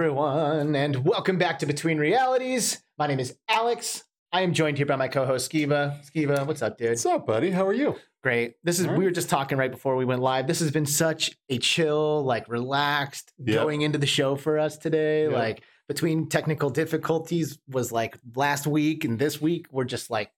Everyone, and welcome back to Between Realities. My name is Alex. I am joined here by my co-host Skiva. Skiva, what's up, dude? What's up, buddy? How are you? Great. This is right. we were just talking right before we went live. This has been such a chill, like relaxed Yep. going into the show for us today. Yep. Like between technical difficulties was like last week and this week we're just like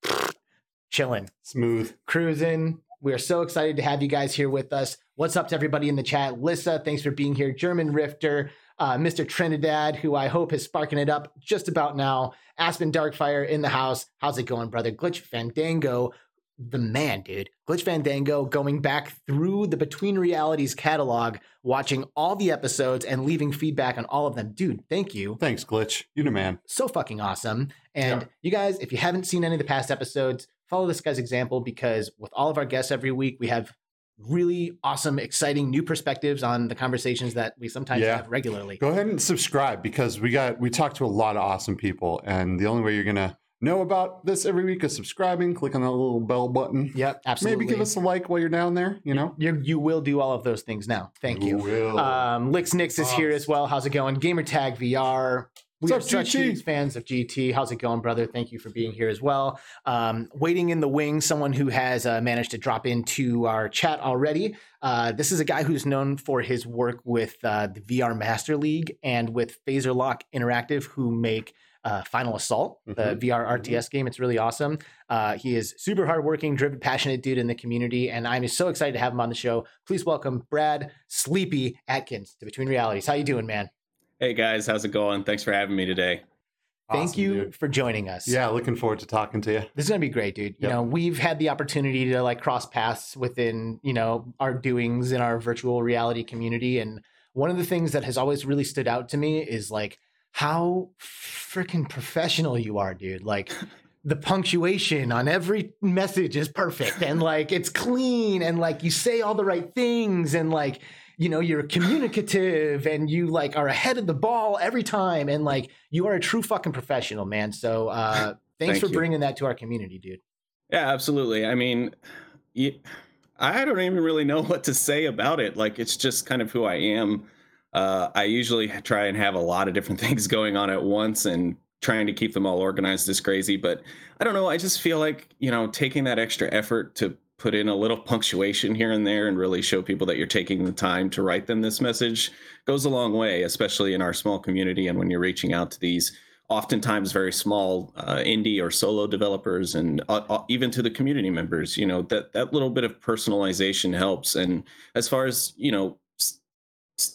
chilling, Smooth. cruising. We are so excited to have you guys here with us. What's up to everybody in the chat? Lissa, thanks for being here. German Rifter, uh, Mr. Trinidad, who I hope is sparking it up just about now. Aspen Darkfire in the house. How's it going, brother? Glitch Fandango, the man, dude. Glitch Fandango going back through the Between Realities catalog, watching all the episodes and leaving feedback on all of them. Dude, thank you Thanks, Glitch. You're the man. so fucking awesome. And Yeah. you guys, if you haven't seen any of the past episodes, follow this guy's example because with all of our guests every week, we have really awesome, exciting new perspectives on the conversations that we sometimes Yeah. have regularly. Go ahead and subscribe because we got we talked to a lot of awesome people, and the only way you're gonna know about this every week is subscribing. Click on that little bell button. Yep, absolutely. Maybe give us a like while you're down there. You know. you, you will do all of those things now. Thank you. will. Um, Lix Nix is here as well. How's it going? Gamertag VR. We What's are up, such GT? huge fans of GT. How's it going, brother? Thank you for being here as well. Um, waiting in the wings, someone who has uh, managed to drop into our chat already. Uh, this is a guy who's known for his work with uh, the VR Master League and with Phaser Lock Interactive, who make uh, Final Assault, the Mhm. VR RTS game. It's really awesome. Uh, he is super hardworking, driven, passionate dude in the community, and I'm so excited to have him on the show. Please welcome Brad Sleepy Atkins to Between Realities. How you doing, man? Hey guys, how's it going? Thanks for having me today. Thank you dude. for joining us. Yeah, looking forward to talking to you. This is gonna be great, dude. You Yep. know, we've had the opportunity to like cross paths within, you know, our doings in our virtual reality community. And one of the things that has always really stood out to me is like how freaking professional you are, dude. Like the punctuation on every message is perfect and like it's clean and like you say all the right things and like you know you're communicative and you like are ahead of the ball every time and like you are a true fucking professional man so uh thanks Thank for you. bringing that to our community dude Yeah, absolutely. I mean, I don't even really know what to say about it. Like, it's just kind of who I am. Uh, I usually try and have a lot of different things going on at once and trying to keep them all organized is crazy. But I don't know. I just feel like, you know, taking that extra effort to put in a little punctuation here and there and really show people that you're taking the time to write them this message goes a long way, especially in our small community and when you're reaching out to these oftentimes very small uh, indie or solo developers and uh, uh, even to the community members you know that that little bit of personalization helps. And as far as you know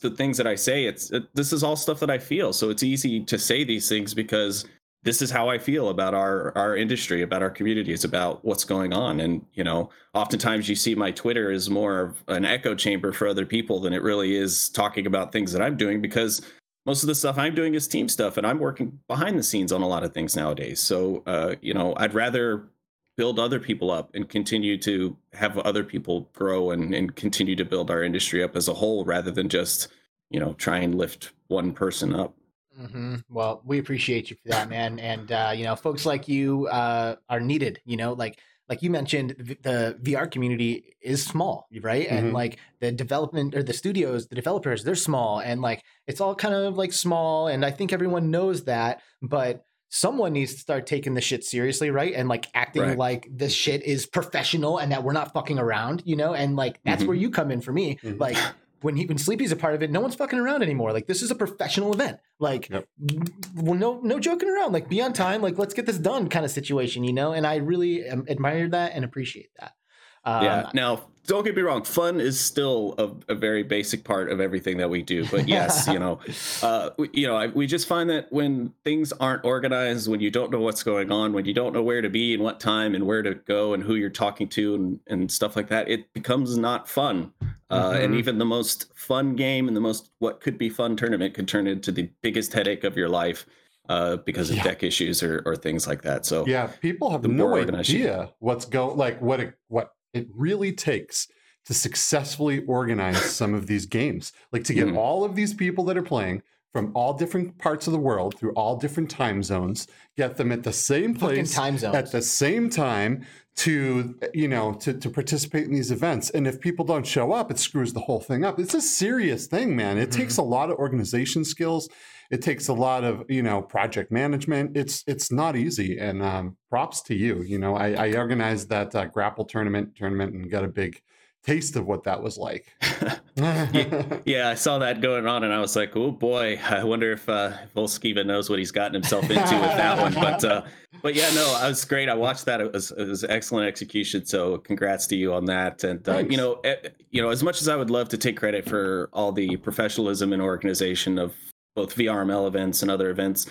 the things that i say it's it, this is all stuff that i feel. So it's easy to say these things because this is how i feel about our our industry about our community it's about what's going on and you know oftentimes you see my twitter is more of an echo chamber for other people than it really is talking about things that i'm doing because most of the stuff I'm doing is team stuff, and I'm working behind the scenes on a lot of things nowadays. So, uh, you know, I'd rather build other people up and continue to have other people grow and, and continue to build our industry up as a whole rather than just, you know, try and lift one person up. Hmm well we appreciate you for that man. And uh you know folks like you uh are needed you know like like you mentioned the vr community is small right? And Mhm. like the development or the studios the developers they're small. And like it's all kind of like small. And i think everyone knows that. But someone needs to start taking the shit seriously right? And like acting Right. like this shit is professional and that we're not fucking around you know? And like that's Mhm. where you come in for me. Mhm. like when he when sleepy's a part of it no one's fucking around anymore. Like this is a professional event. Like Yep. well, no no joking around. Like be on time. Like let's get this done kind of situation you know? And i really um, admire that and appreciate that. Um, yeah. Now, don't get me wrong. Fun is still a, a very basic part of everything that we do. But yes, you know, uh, we, you know, I, we just find that when things aren't organized, when you don't know what's going on, when you don't know where to be and what time and where to go and who you're talking to and, and stuff like that, it becomes not fun. Uh, and Mhm. even the most fun game and the most what could be fun tournament could turn into the biggest headache of your life uh, because of Yeah. deck issues or, or things like that. So Yeah, people have The no more organized you- idea what's go like what it what it really takes to successfully organize some of these games. Like to get Mhm. all of these people that are playing from all different parts of the world through all different time zones, get them at the same place at the same time to you know to, to participate in these events and if people don't show up it screws the whole thing up it's a serious thing man it Mhm. takes a lot of organization skills it takes a lot of you know project management it's it's not easy and um, props to you you know i, I organized that uh, grapple tournament tournament and got a big taste of what that was like yeah, yeah, I saw that going on, and I was like, "Oh boy, I wonder if uh, Volskiva knows what he's gotten himself into with that one." But, uh, but yeah, no, I was great. I watched that; it was, it was excellent execution. So, congrats to you on that. And uh, you know, eh, you know, as much as I would love to take credit for all the professionalism and organization of both VRML events and other events,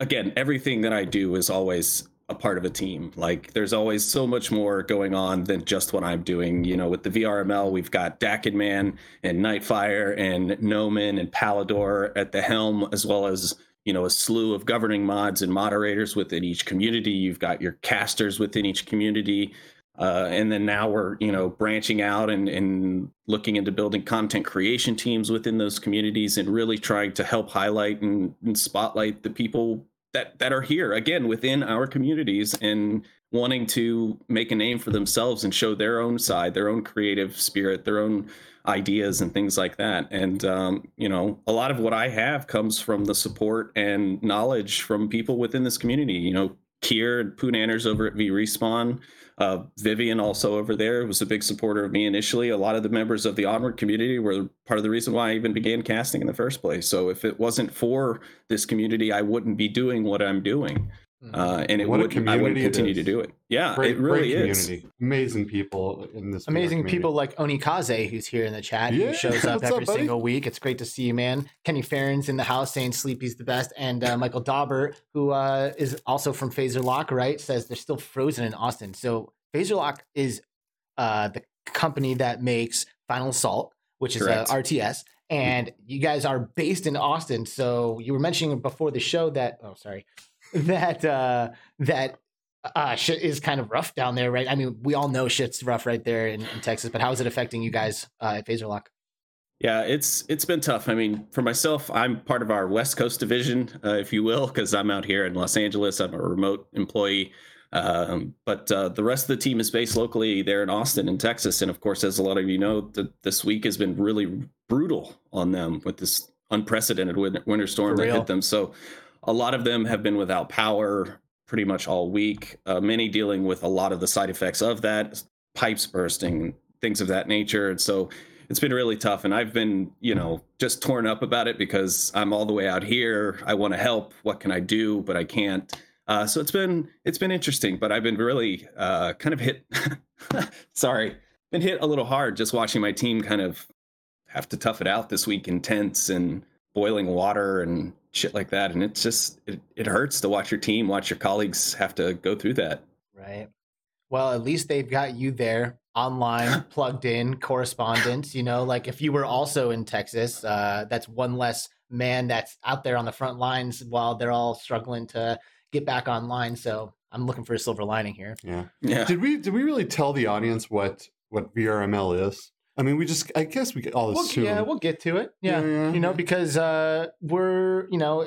again, everything that I do is always a part of a team. Like there's always so much more going on than just what I'm doing. You know, with the VRML, we've got Dakenman and Nightfire and Noman and Palador at the helm, as well as you know a slew of governing mods and moderators within each community. You've got your casters within each community. Uh, and then now we're you know branching out and, and looking into building content creation teams within those communities and really trying to help highlight and, and spotlight the people that that are here again within our communities and wanting to make a name for themselves and show their own side, their own creative spirit, their own ideas and things like that. And um, you know, a lot of what I have comes from the support and knowledge from people within this community. You know, Kier and Poonanners over at V Respawn. Uh, Vivian also over there was a big supporter of me initially. A lot of the members of the Onward community were part of the reason why I even began casting in the first place. So if it wasn't for this community, I wouldn't be doing what I'm doing, uh, and it What would I wouldn't continue to do it. Yeah, great, it really great is. amazing people in this Amazing people like Onikaze, who's here in the chat, Yeah, who shows up what's up, every buddy? single week. It's great to see you, man. Kenny Farron's in the house saying Sleepy's the best. And uh, Michael Dauber, who uh, is also from Phaser Lock, right, says they're still frozen in Austin. So Phaser Lock is uh, the company that makes Final Assault, which is a RTS. And you guys are based in Austin. So you were mentioning before the show that, oh, sorry, that, uh, that uh, shit is kind of rough down there, right? I mean, we all know shit's rough right there in, in Texas, but how is it affecting you guys uh, at Phaser Lock? Yeah, it's it's been tough. I mean, for myself, I'm part of our West Coast division, uh, if you will, because I'm out here in Los Angeles. I'm a remote employee, um, but uh, the rest of the team is based locally there in Austin, in Texas. And of course, as a lot of you know, th- this week has been really brutal on them with this unprecedented win- winter storm that hit them. So, a lot of them have been without power pretty much all week. Uh, many dealing with a lot of the side effects of that, pipes bursting, things of that nature. And so it's been really tough. And I've been, you know, just torn up about it because I'm all the way out here. I want to help. What can I do? But I can't. Uh, so it's been it's been interesting, but I've been really uh, kind of hit. sorry, been hit a little hard just watching my team kind of have to tough it out this week in tents and boiling water and shit like that. And it's just it, it hurts to watch your team, watch your colleagues have to go through that. Right. Well, at least they've got you there online, plugged in, correspondence. You know, like if you were also in Texas, uh, that's one less man that's out there on the front lines while they're all struggling to get back online. So I'm looking for a silver lining here. yeah Yeah. Did we did we really tell the audience what what VRML is? I mean, we just I guess we all We'll, assume. yeah, we'll get to it. Yeah. Yeah, yeah. You know, because uh, we're, you know,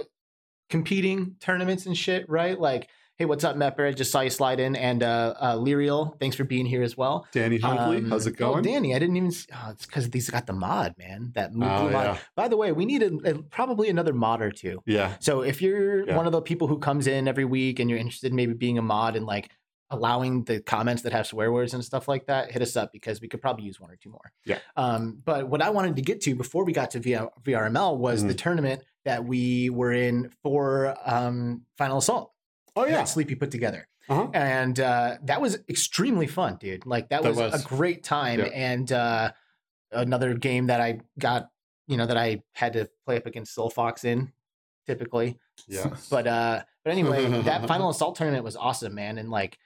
competing tournaments and shit, right? Like, hey, what's up, Mepper? I just saw you slide in. And uh, uh, Lyriel, thanks for being here as well. Danny Hunkley, Um, how's it oh, going? Danny, I didn't even. s- Oh, it's because these got the mod, man. That blue Oh, mod. By the way, we need a, a- probably another mod or two. yeah, So if you're one of the people who comes in every week and you're interested in maybe being a mod and like allowing the comments that have swear words and stuff like that, hit us up because we could probably use one or two more. Yeah. Um, but what I wanted to get to before we got to VR, VRML was the Mhm. tournament that we were in for um, Final Assault. Oh yeah. Sleepy put together Uh-huh. and uh, that was extremely fun, dude. Like that That was, was. a great time, Yeah. and uh, another game that I got, you know, that I had to play up against Soul Fox in, typically. Yeah. But uh, but anyway, that final assault tournament was awesome, man, and like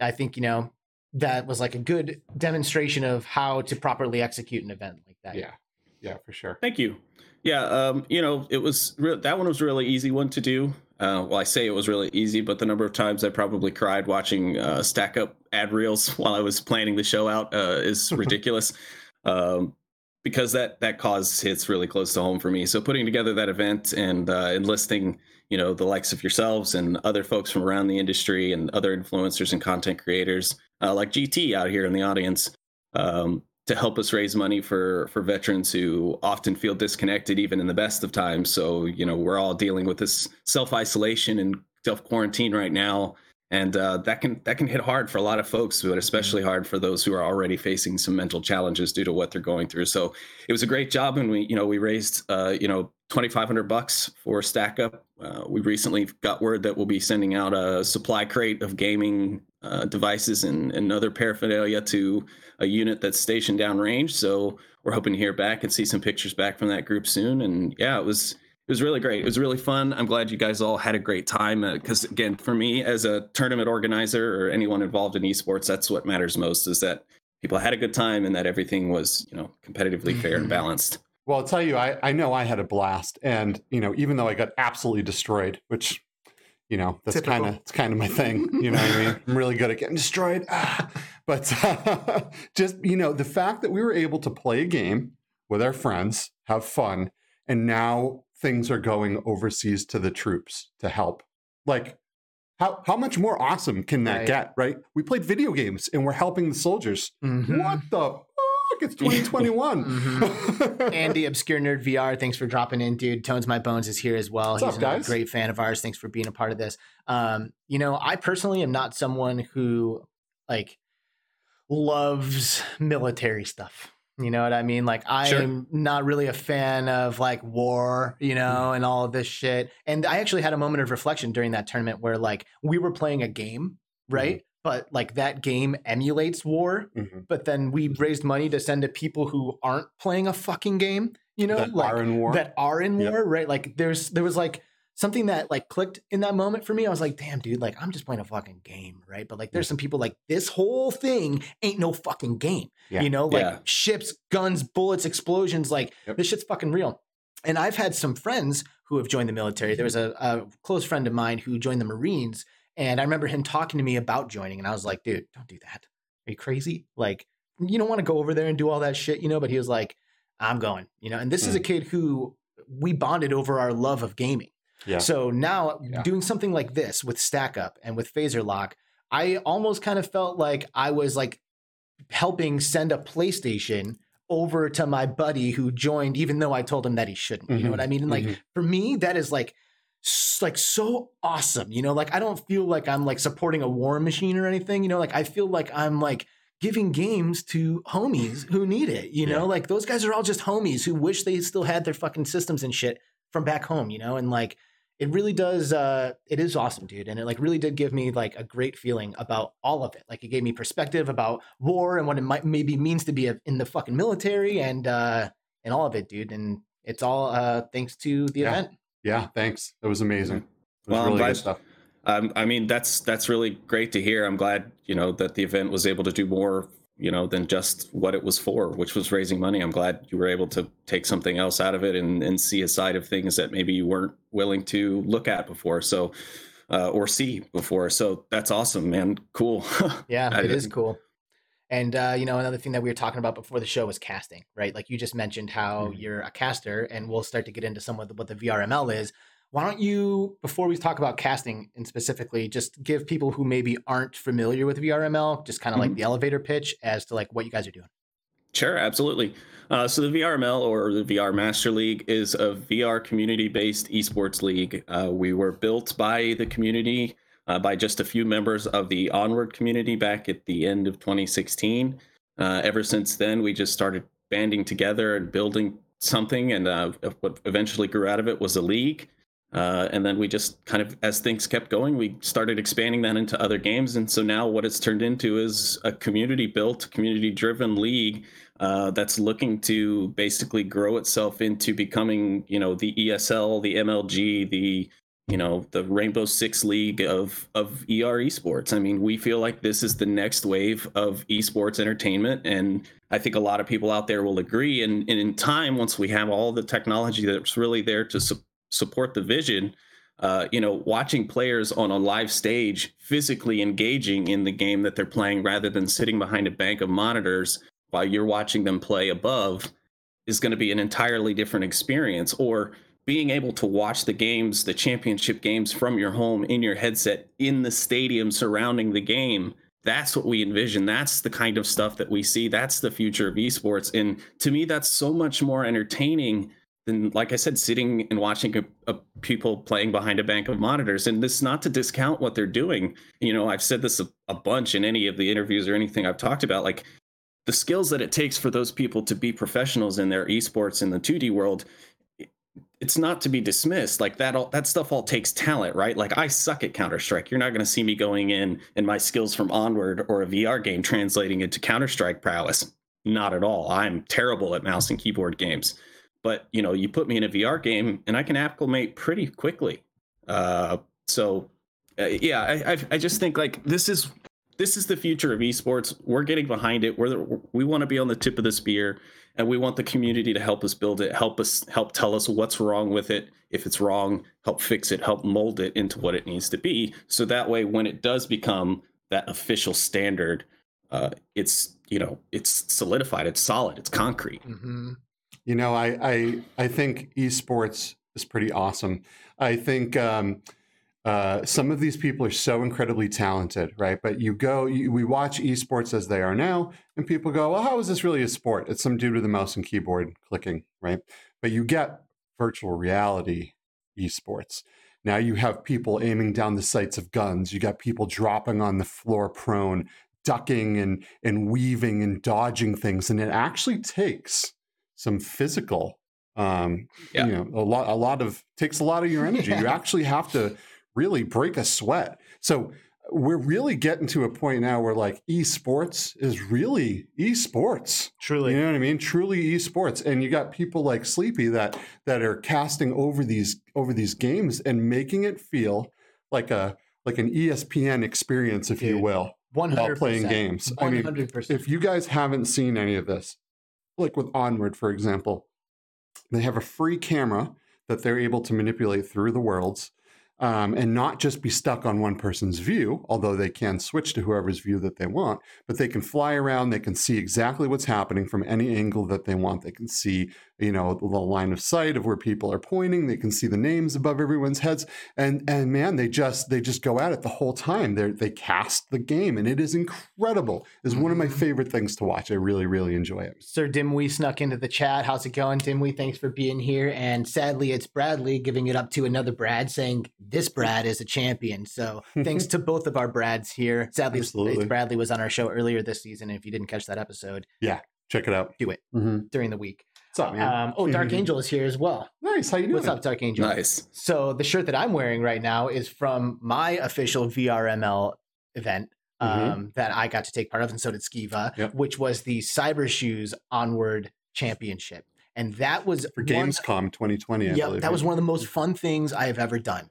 I think you know that was like a good demonstration of how to properly execute an event like that. Yeah. Yeah, for sure. Thank you. Yeah, um, you know, it was re- that one was a really easy one to do. Uh, well, I say it was really easy, but the number of times I probably cried watching uh, stack up ad reels while I was planning the show out uh, is ridiculous. um, because that that cause hits really close to home for me. So putting together that event and uh, enlisting, you know, the likes of yourselves and other folks from around the industry and other influencers and content creators uh, like GT out here in the audience um, to help us raise money for for veterans who often feel disconnected even in the best of times. So you know, we're all dealing with this self isolation and self quarantine right now and uh, that can that can hit hard for a lot of folks but especially hard for those who are already facing some mental challenges due to what they're going through so it was a great job and we you know we raised uh, you know 2500 bucks for stack up uh, we recently got word that we'll be sending out a supply crate of gaming uh, devices and, and other paraphernalia to a unit that's stationed downrange so we're hoping to hear back and see some pictures back from that group soon and yeah it was it was really great. It was really fun. I'm glad you guys all had a great time because, uh, again, for me as a tournament organizer or anyone involved in esports, that's what matters most is that people had a good time and that everything was, you know, competitively fair and mm-hmm. balanced. Well, I'll tell you, I, I know I had a blast, and you know, even though I got absolutely destroyed, which you know that's kind of it's kind of my thing. You know what I mean? I'm really good at getting destroyed, ah. but uh, just you know, the fact that we were able to play a game with our friends, have fun, and now things are going overseas to the troops to help. Like, how, how much more awesome can that right. get, right? We played video games and we're helping the soldiers. Mm-hmm. What the fuck? It's 2021. mm-hmm. Andy, Obscure Nerd VR, thanks for dropping in, dude. Tones My Bones is here as well. What's He's up, guys? a great fan of ours. Thanks for being a part of this. Um, you know, I personally am not someone who, like, loves military stuff. You know what I mean? Like I sure. am not really a fan of like war, you know, mm-hmm. and all of this shit. And I actually had a moment of reflection during that tournament where like we were playing a game, right? Mm-hmm. But like that game emulates war, mm-hmm. but then we raised money to send to people who aren't playing a fucking game, you know, that like are in war. That are in yep. war, right? Like there's there was like something that like clicked in that moment for me. I was like, damn, dude, like I'm just playing a fucking game, right? But like there's some people like this whole thing ain't no fucking game. Yeah. You know, like yeah. ships, guns, bullets, explosions, like yep. this shit's fucking real. And I've had some friends who have joined the military. There was a, a close friend of mine who joined the Marines. And I remember him talking to me about joining. And I was like, dude, don't do that. Are you crazy? Like, you don't want to go over there and do all that shit, you know? But he was like, I'm going, you know? And this mm. is a hmm. kid who we bonded over our love of gaming. Yeah. So now yeah. doing something like this with Stack Up and with Phaser Lock, I almost kind of felt like I was like helping send a PlayStation over to my buddy who joined, even though I told him that he shouldn't. Mm-hmm. You know what I mean? And like mm-hmm. for me, that is like like so awesome. You know, like I don't feel like I'm like supporting a war machine or anything. You know, like I feel like I'm like giving games to homies who need it. You know, yeah. like those guys are all just homies who wish they still had their fucking systems and shit from back home. You know, and like it really does uh it is awesome dude and it like really did give me like a great feeling about all of it like it gave me perspective about war and what it might maybe means to be a, in the fucking military and uh and all of it dude and it's all uh thanks to the yeah. event yeah thanks it was amazing it was well, really glad, good stuff um, I mean that's that's really great to hear. I'm glad you know that the event was able to do more you know, than just what it was for, which was raising money. I'm glad you were able to take something else out of it and, and see a side of things that maybe you weren't willing to look at before. So, uh, or see before. So that's awesome, man. Cool. yeah, it is cool. And uh, you know, another thing that we were talking about before the show was casting, right? Like you just mentioned how mm-hmm. you're a caster, and we'll start to get into some of the, what the VRML is why don't you before we talk about casting and specifically just give people who maybe aren't familiar with vrml just kind of mm-hmm. like the elevator pitch as to like what you guys are doing sure absolutely uh, so the vrml or the vr master league is a vr community based esports league uh, we were built by the community uh, by just a few members of the onward community back at the end of 2016 uh, ever since then we just started banding together and building something and uh, what eventually grew out of it was a league uh, and then we just kind of, as things kept going, we started expanding that into other games. And so now what it's turned into is a community built, community driven league uh, that's looking to basically grow itself into becoming, you know, the ESL, the MLG, the, you know, the Rainbow Six League of, of ER esports. I mean, we feel like this is the next wave of esports entertainment. And I think a lot of people out there will agree. And, and in time, once we have all the technology that's really there to support support the vision uh, you know, watching players on a live stage physically engaging in the game that they're playing rather than sitting behind a bank of monitors while you're watching them play above, is going to be an entirely different experience or being able to watch the games the championship games from your home in your headset in the stadium surrounding the game that's what we envision. That's the kind of stuff that we see. That's the future of esports. And to me that's so much more entertaining than like i said sitting and watching a, a people playing behind a bank of monitors. And this not to discount what they're doing. You know i've said this a, a bunch in any of the interviews or anything i've talked about like the skills that it takes for those people to be professionals in their esports in the 2d world it's not to be dismissed. Like that, all that stuff all takes talent, right? Like I suck at Counter Strike. You're not going to see me going in and my skills from Onward or a VR game translating into Counter Strike prowess. Not at all. I'm terrible at mouse and keyboard games. But you know, you put me in a VR game and I can acclimate pretty quickly. Uh, so, uh, yeah, I, I, I just think like this is this is the future of esports. We're getting behind it. We're the, we want to be on the tip of the spear and we want the community to help us build it help us help tell us what's wrong with it. If it's wrong help fix it help mold it into what it needs to be. So that way when it does become that official standard uh, it's you know it's solidified it's solid it's concrete. Mm-hmm. you know I, I i think esports is pretty awesome. I think um uh, some of these people are so incredibly talented, right? But you go, you, we watch esports as they are now, and people go, well, how is this really a sport? It's some dude with a mouse and keyboard clicking, right? But you get virtual reality esports. Now you have people aiming down the sights of guns. You got people dropping on the floor prone, ducking and, and weaving and dodging things. And it actually takes some physical um yeah. you know a lot a lot of takes a lot of your energy you actually have to really break a sweat. So we're really getting to a point now where like esports is really esports. Truly. You know what I mean? Truly esports. And you got people like Sleepy that that are casting over these over these games and making it feel like a like an ESPN experience, if Dude, you will. 100 while playing games. 100%. I mean, if you guys haven't seen any of this, like with Onward, for example, they have a free camera that they're able to manipulate through the worlds um, and not just be stuck on one person's view, although they can switch to whoever's view that they want, but they can fly around. They can see exactly what's happening from any angle that they want. They can see, you know, the line of sight of where people are pointing. They can see the names above everyone's heads, and and man, they just they just go at it the whole time. They they cast the game, and it is incredible. It's one of my favorite things to watch. I really really enjoy it. Sir Dimwee snuck into the chat. How's it going, Dimwee? Thanks for being here. And sadly, it's Bradley giving it up to another Brad saying this Brad is a champion. So thanks to both of our Brads here. Sadly, Bradley was on our show earlier this season. And If you didn't catch that episode, yeah, check it out. Do it mm-hmm. during the week. What's up, man? Um, oh, Dark Angel is here as well. Nice. How you doing? What's up, Dark Angel? Nice. So the shirt that I'm wearing right now is from my official VRML event. Mm-hmm. Um, that I got to take part of, and so did Skiva, yep. which was the Cyber Shoes Onward Championship and that was for Gamescom 2020. Yeah, that was one of the most fun things I have ever done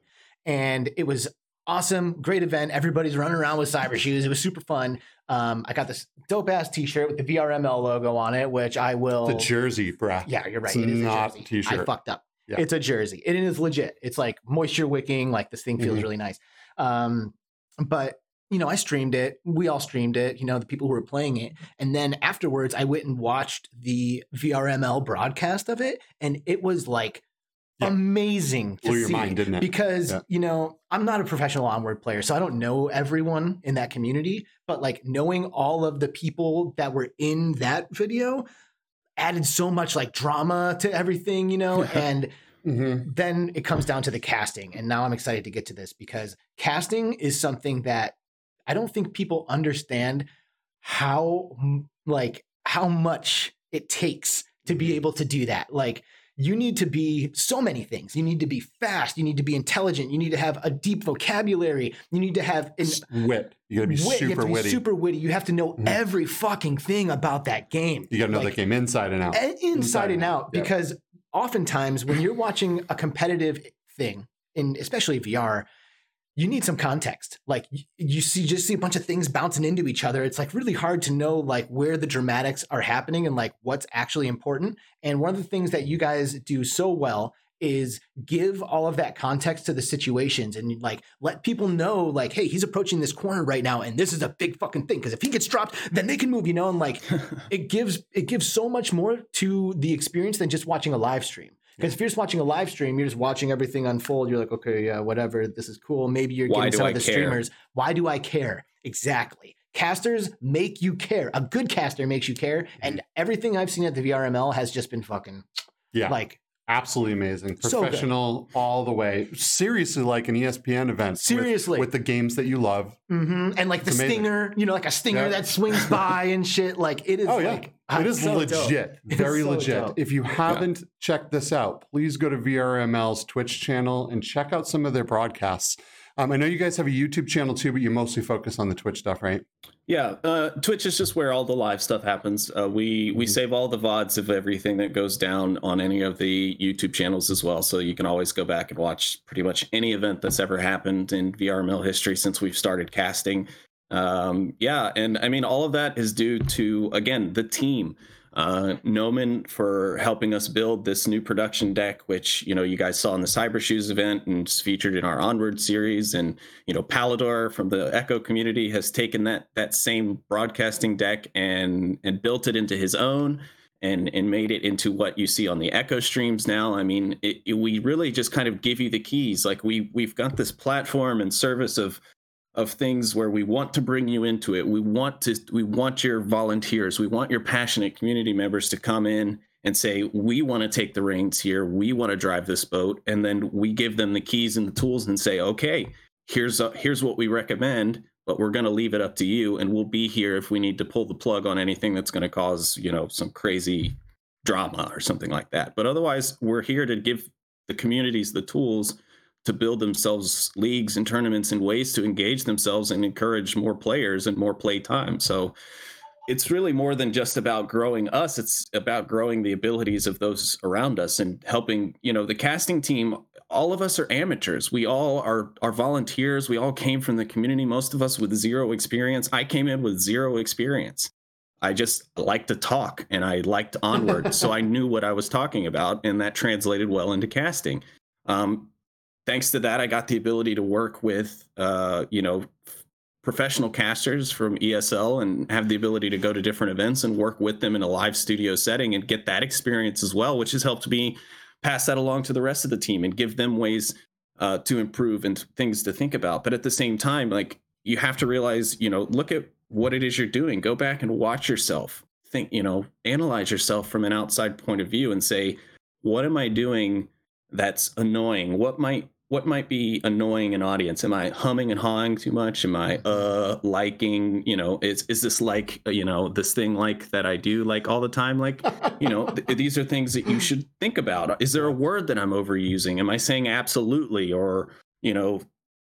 and it was awesome, great event. Everybody's running around with cyber shoes. It was super fun. Um, I got this dope ass T-shirt with the VRML logo on it, which I will. The jersey, bruh. Yeah, you're right. It's it is not a T-shirt. I fucked up. Yeah. It's a jersey. It is legit. It's like moisture wicking. Like this thing feels mm-hmm. really nice. Um, but you know, I streamed it. We all streamed it. You know, the people who were playing it, and then afterwards, I went and watched the VRML broadcast of it, and it was like yeah. amazing to Blew see. Mind, didn't it? Because, yeah. you know, I'm not a professional onward player, so I don't know everyone in that community, but like knowing all of the people that were in that video added so much like drama to everything, you know, and mm-hmm. then it comes down to the casting. And now I'm excited to get to this because casting is something that I don't think people understand how like how much it takes to be able to do that. Like you need to be so many things. You need to be fast. You need to be intelligent. You need to have a deep vocabulary. You need to have an, wit. You gotta be wit. super you have to be witty. Super witty. You have to know mm-hmm. every fucking thing about that game. You gotta know like, that game inside and out. Inside, inside and out. Yeah. Because oftentimes when you're watching a competitive thing, in especially VR, you need some context. Like you see, just see a bunch of things bouncing into each other. It's like really hard to know like where the dramatics are happening and like what's actually important. And one of the things that you guys do so well is give all of that context to the situations and like let people know like hey he's approaching this corner right now and this is a big fucking thing because if he gets dropped then they can move you know and like it gives it gives so much more to the experience than just watching a live stream because if you're just watching a live stream you're just watching everything unfold you're like okay yeah whatever this is cool. Maybe you're Why getting some I of the care? streamers. Why do i care? Exactly. Casters make you care. A good caster makes you care and mm-hmm. everything i've seen at the vrml has just been fucking Yeah. like Absolutely amazing. So. Professional all the way. Seriously, like an ESPN event. Seriously. With, the games that you love. hmm And like the amazing. stinger, you know, like a stinger Yeah. that swings by and shit. Like it is Oh, yeah. like It is so legit. dope. It's Very so legit. dope. If you haven't checked this out, please go to VRML's Twitch channel and check out some of their broadcasts. Um, I know you guys have a YouTube channel too, but you mostly focus on the Twitch stuff, right? Yeah, uh, Twitch is just where all the live stuff happens. Uh, we we Mhm. save all the vods of everything that goes down on any of the YouTube channels as well, so you can always go back and watch pretty much any event that's ever happened in VRML history since we've started casting. Um, yeah, and I mean all of that is due to again the team. Uh, Noman for helping us build this new production deck, which you know you guys saw in the Cyber Shoes event and is featured in our Onward series, and you know Palador from the Echo community has taken that that same broadcasting deck and and built it into his own and and made it into what you see on the Echo streams now. I mean, it, it- we really just kind of give you the keys. Like we we've got this platform and service of of things where we want to bring you into it. We want to we want your volunteers, we want your passionate community members to come in and say, "We want to take the reins here. We want to drive this boat." And then we give them the keys and the tools and say, "Okay, here's a, here's what we recommend, but we're going to leave it up to you and we'll be here if we need to pull the plug on anything that's going to cause, you know, some crazy drama or something like that." But otherwise, we're here to give the communities the tools to build themselves leagues and tournaments and ways to engage themselves and encourage more players and more play time. So it's really more than just about growing us. It's about growing the abilities of those around us and helping, you know, the casting team. All of us are amateurs. We all are are volunteers. We all came from the community. Most of us with zero experience. I came in with zero experience. I just like to talk and I liked onward. so I knew what I was talking about, and that translated well into casting. Um, thanks to that, I got the ability to work with, uh, you know, professional casters from ESL and have the ability to go to different events and work with them in a live studio setting and get that experience as well, which has helped me pass that along to the rest of the team and give them ways uh, to improve and things to think about. But at the same time, like you have to realize, you know, look at what it is you're doing. Go back and watch yourself. Think, you know, analyze yourself from an outside point of view and say, what am I doing that's annoying? What might what might be annoying an audience? Am I humming and hawing too much? Am I uh liking, you know, is is this like, uh, you know, this thing like that I do like all the time? Like, you know, th- these are things that you should think about. Is there a word that I'm overusing? Am I saying absolutely or, you know,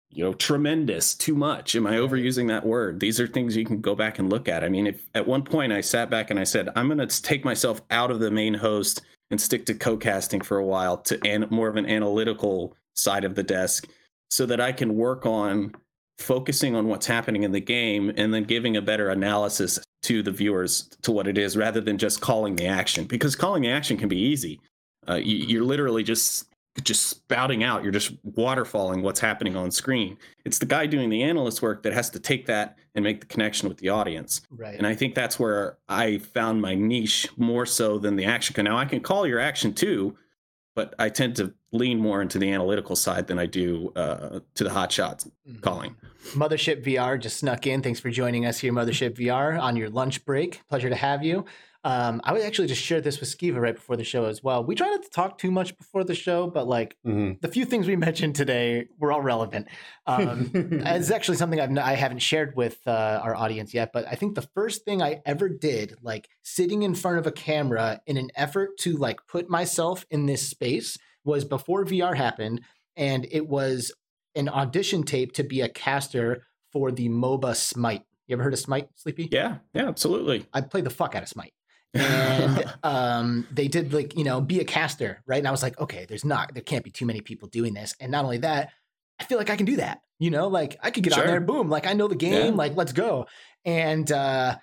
you know, tremendous too much? Am I overusing that word? These are things you can go back and look at. I mean, if at one point I sat back and I said, I'm going to take myself out of the main host and stick to co-casting for a while to an, more of an analytical side of the desk so that I can work on focusing on what's happening in the game and then giving a better analysis to the viewers to what it is rather than just calling the action. Because calling the action can be easy. Uh, you, you're literally just just spouting out. You're just waterfalling what's happening on screen. It's the guy doing the analyst work that has to take that and make the connection with the audience. Right. and I think that's where I found my niche more so than the action. Now I can call your action too, but I tend to lean more into the analytical side than I do uh, to the hot shots Mhm. calling. Mothership VR just snuck in. Thanks for joining us here, Mothership VR, on your lunch break. Pleasure to have you. Um, I would actually just share this with Skiva right before the show as well. We try not to talk too much before the show, but like Mhm. the few things we mentioned today were all relevant. Um, it's actually something I've n- I haven't shared with uh, our audience yet, but I think the first thing I ever did, like sitting in front of a camera in an effort to like put myself in this space, was before VR happened, and it was an audition tape to be a caster for the MOBA Smite. You ever heard of Smite, Sleepy? Yeah, yeah, absolutely. I played the fuck out of Smite. and um, they did like you know be a caster right and i was like okay there's not there can't be too many people doing this and not only that i feel like i can do that you know like i could get on there boom like i know the game Yeah. like let's go and uh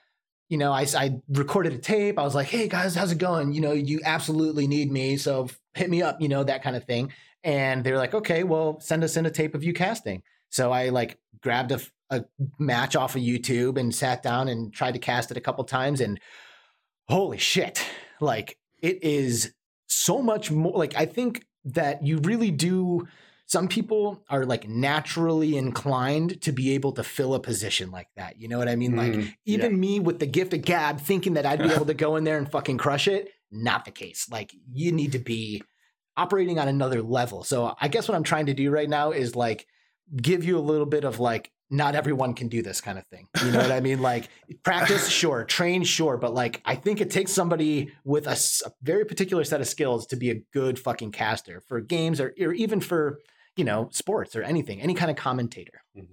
you know I, I recorded a tape i was like hey guys how's it going you know you absolutely need me so hit me up, you know, that kind of thing. And they're like, okay, well, send us in a tape of you casting. So I like grabbed a, a match off of YouTube and sat down and tried to cast it a couple times. And holy shit, like it is so much more. Like I think that you really do. Some people are like naturally inclined to be able to fill a position like that. You know what I mean? Like Mm, even yeah. me with the gift of gab, thinking that I'd be able to go in there and fucking crush it. Not the case. Like you need to be operating on another level. So I guess what I'm trying to do right now is like give you a little bit of like not everyone can do this kind of thing. You know what I mean? Like practice, sure, train, sure, but like I think it takes somebody with a very particular set of skills to be a good fucking caster for games or, or even for you know sports or anything, any kind of commentator. Mhm.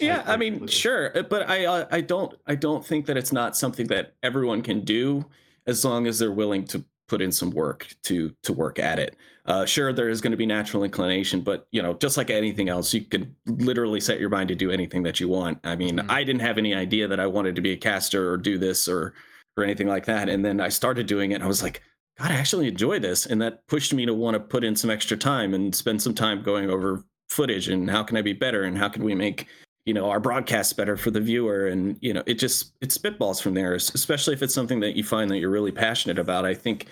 Yeah, I, I mean, completely- sure, but I uh, I don't I don't think that it's not something that everyone can do as long as they're willing to put in some work to to work at it. Uh, sure, there is going to be natural inclination, but you know, just like anything else, you can literally set your mind to do anything that you want. I mean, Mhm. I didn't have any idea that I wanted to be a caster or do this or or anything like that, and then I started doing it. and I was like, God, I actually enjoy this, and that pushed me to want to put in some extra time and spend some time going over footage and how can I be better and how can we make you know our broadcast better for the viewer and you know it just it spitballs from there especially if it's something that you find that you're really passionate about. I think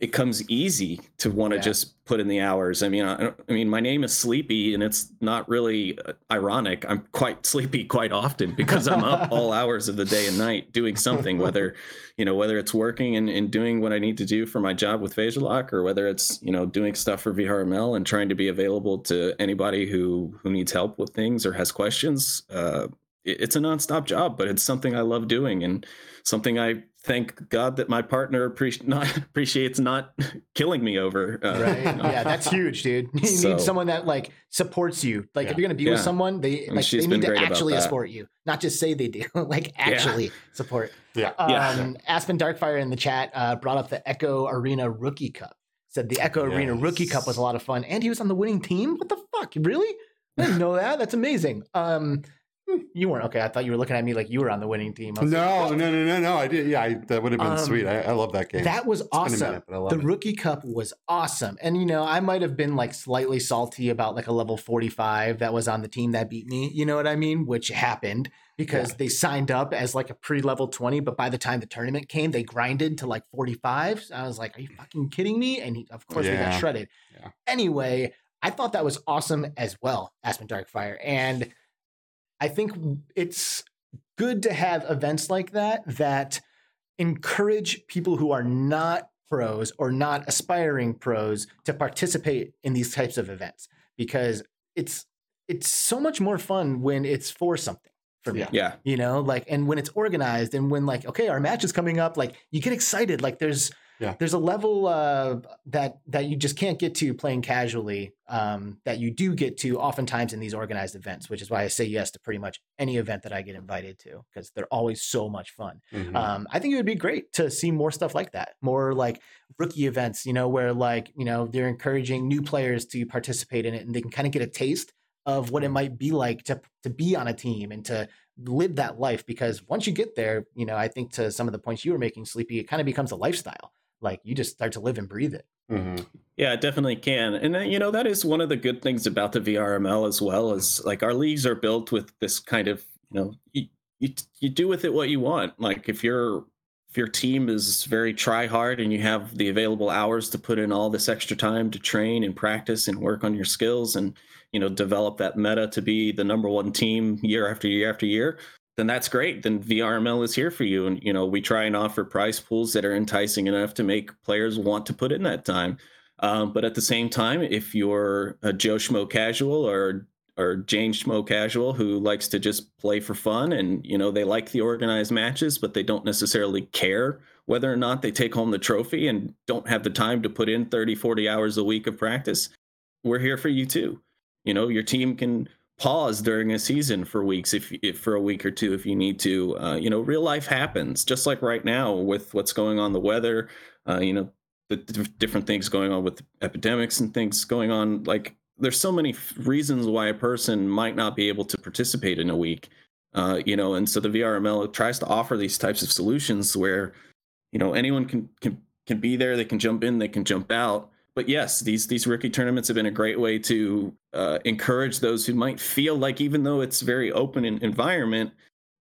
it comes easy to want to Yeah. just put in the hours. I mean I, I mean my name is sleepy and it's not really uh, ironic. I'm quite sleepy quite often because i'm up all hours of the day and night doing something whether you know whether it's working and, and doing what i need to do for my job with Phaser Lock or whether it's you know doing stuff for vrml and trying to be available to anybody who who needs help with things or has questions. Uh, it- it's a nonstop job but it's something i love doing and something i thank god that my partner appreci- not appreciates not killing me over uh, Right. you know. Yeah, that's huge, dude. You So- need someone that like supports you. Like if you're gonna be with someone, they And like they need to actually that. support you, not just say they do. like actually support. Yeah. Um, Yeah. Aspen Darkfire in the chat uh, brought up the Echo Arena Rookie Cup. Said the Echo Arena Rookie Cup was a lot of fun, and he was on the winning team. What the fuck? Really? I didn't know that. That's amazing. Um, you weren't okay. I thought you were looking at me like you were on the winning team. Was like, No, no, no, no, no. I did. Yeah, I, that would have been Um, sweet. I, I love that game. That was It's awesome. minute, but I love the it. rookie cup was awesome. And you know, I might have been like slightly salty about like a level 45 that was on the team that beat me. You know what I mean? Which happened because they signed up as like a pre-level 20, but by the time the tournament came, they grinded to like 45. So I was like, are you fucking kidding me? And he, of course they got shredded. Yeah. Anyway, I thought that was awesome as well, Aspen Darkfire. And I think it's good to have events like that that encourage people who are not pros or not aspiring pros to participate in these types of events because it's it's so much more fun when it's for something for me Yeah. yeah you know like and when it's organized and when like okay our match is coming up like you get excited like there's Yeah. there's a level uh that that you just can't get to playing casually um that you do get to oftentimes in these organized events which is why i say yes to pretty much any event that i get invited to because they're always so much fun Mhm. um, I think it would be great to see more stuff like that, more like rookie events, you know, where like, you know, they're encouraging new players to participate in it and they can kind of get a taste of what it might be like to to be on a team and to live that life because once you get there, you know, I think to some of the points you were making sleepy, it kind of becomes a lifestyle. Like you just start to live and breathe it. Mhm. Yeah, it definitely can. And you know, that is one of the good things about the VRML as well is like our leagues are built with this kind of, you know, you, you, you do with it what you want. Like if your if your team is very try hard and you have the available hours to put in all this extra time to train and practice and work on your skills and, you know, develop that meta to be the number one team year after year after year, then that's great. Then VRML is here for you. And, you know, we try and offer prize pools that are enticing enough to make players want to put in that time. Um, but at the same time, if you're a Joe Schmo casual or or Jane Schmo casual who likes to just play for fun and you know they like the organized matches, but they don't necessarily care whether or not they take home the trophy and don't have the time to put in 30, 40 hours a week of practice, we're here for you too. You know, your team can pause during a season for weeks if, if for a week or two if you need to. Uh, you know, real life happens just like right now with what's going on the weather. Uh, you know, the d- different things going on with epidemics and things going on. Like, there's so many f- reasons why a person might not be able to participate in a week. Uh, you know, and so the VRML tries to offer these types of solutions where, you know, anyone can can can be there, they can jump in, they can jump out, but yes, these these rookie tournaments have been a great way to uh, encourage those who might feel like even though it's very open environment